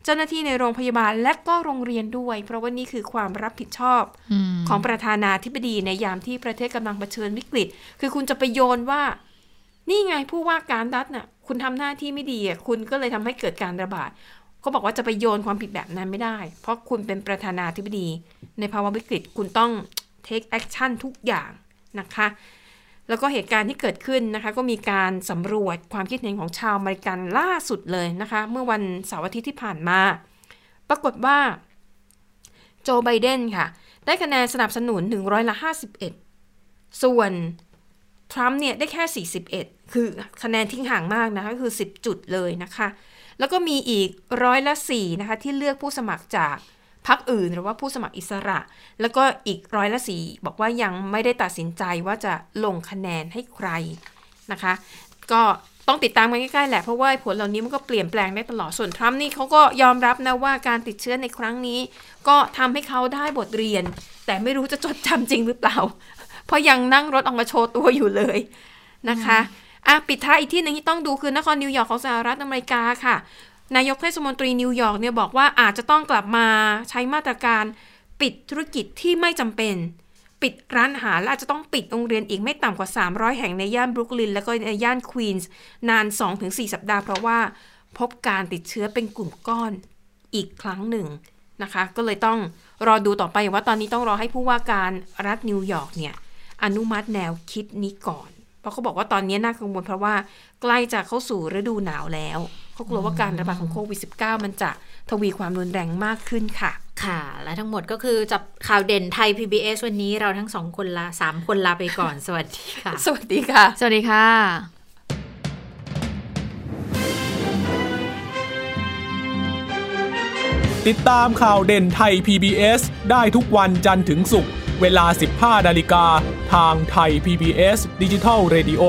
เจ้าหน้าที่ในโรงพยาบาลและก็โรงเรียนด้วย เพราะว่านี่คือความรับผิดชอบอของประธานาธิบดีในยามที่ประเทศกำลังเผชิญวิกฤต คือคุณจะไปโยนว่า นี่ไงผู้ว่าการรัฐน่ะ คุณทำหน้าที่ไม่ดีอะคุณก็เลยทำให้เกิดการระบาดเขาบอกว่าจะไปโยนความผิดแบบนั้นไม่ได้ เพราะคุณเป็นประธานาธิบดี ในภาวะวิกฤตคุณต้อง take action ทุกอย่างนะคะ แล้วก็เหตุการณ์ที่เกิดขึ้นนะคะ ก็มีการสำรวจความคิดเห็นของชาวอเมริกันล่าสุดเลยนะคะ เมื่อวันเสาร์อาทิตย์ที่ผ่านมา ปรากฏว่า โจไบเดนค่ะ ได้คะแนนสนับสนุน100ละ51 ส่วนทรัมป์เนี่ยได้แค่ 41 คือคะแนนทิ้งห่างมากนะคะคือ 10 จุดเลยนะคะ แล้วก็มีอีกร้อยละ4นะคะที่เลือกผู้สมัครจาก พรรคอื่นหรือว่าผู้สมัครอิสระ แล้วก็อีกร้อยละสี่บอกว่ายังไม่ได้ตัดสินใจว่าจะลงคะแนนให้ใครนะคะ ก็ต้องติดตามกันใกล้ๆแหละ เพราะว่าผลเหล่านี้มันก็เปลี่ยนแปลงได้ตลอดส่วนทรัมป์นี่เขาก็ยอมรับนะว่าการติดเชื้อในครั้งนี้ ก็ทำให้เขาได้บทเรียน แต่ไม่รู้จะจดจำจริงหรือเปล่า เพราะยังนั่งรถออกมาโชว์ตัวอยู่เลยนะคะอะปิดท้ายอีกที่หนึ่งที่ต้องดูคือนครนิวยอร์กของสหรัฐอเมริกาค่ะ นายกเทศมนตรีนิวยอร์กเนี่ยบอกว่าอาจจะต้องกลับมาใช้มาตรการปิดธุรกิจที่ไม่จำเป็น ปิดร้านอาหารและอาจจะต้องปิดโรงเรียนอีกไม่ต่ำกว่า 300 แห่งในย่านบรุกลิน และก็ในย่านควีนส์นาน 2-4 สัปดาห์เพราะว่าพบการติดเชื้อเป็นกลุ่มก้อนอีกครั้งหนึ่งนะคะ ก็เลยต้องรอดูต่อไปว่าตอนนี้ต้องรอให้ผู้ว่าการรัฐนิวยอร์กเนี่ยอนุมัติแนวคิดนี้ก่อน เพราะเขาบอกว่าตอนนี้น่ากังวลเพราะว่าใกล้จะเข้าสู่ฤดูหนาวแล้ว เขากลัวว่าการระบาดของโควิด -19 มันจะทวีความรุนแรงมากขึ้นค่ะ ค่ะ และทั้งหมดก็คือจับข่าวเด่นไทย PBS วันนี้เราทั้งสองคนลาสามคนลาไปก่อน สวัสดีค่ะ สวัสดีค่ะ สวัสดีค่ะ ติดตามข่าวเด่นไทย PBS ได้ทุกวันจันทร์ถึงศุกร์เวลา 15 นาฬิกา ทางไทย PBS ดิจิทัล Radio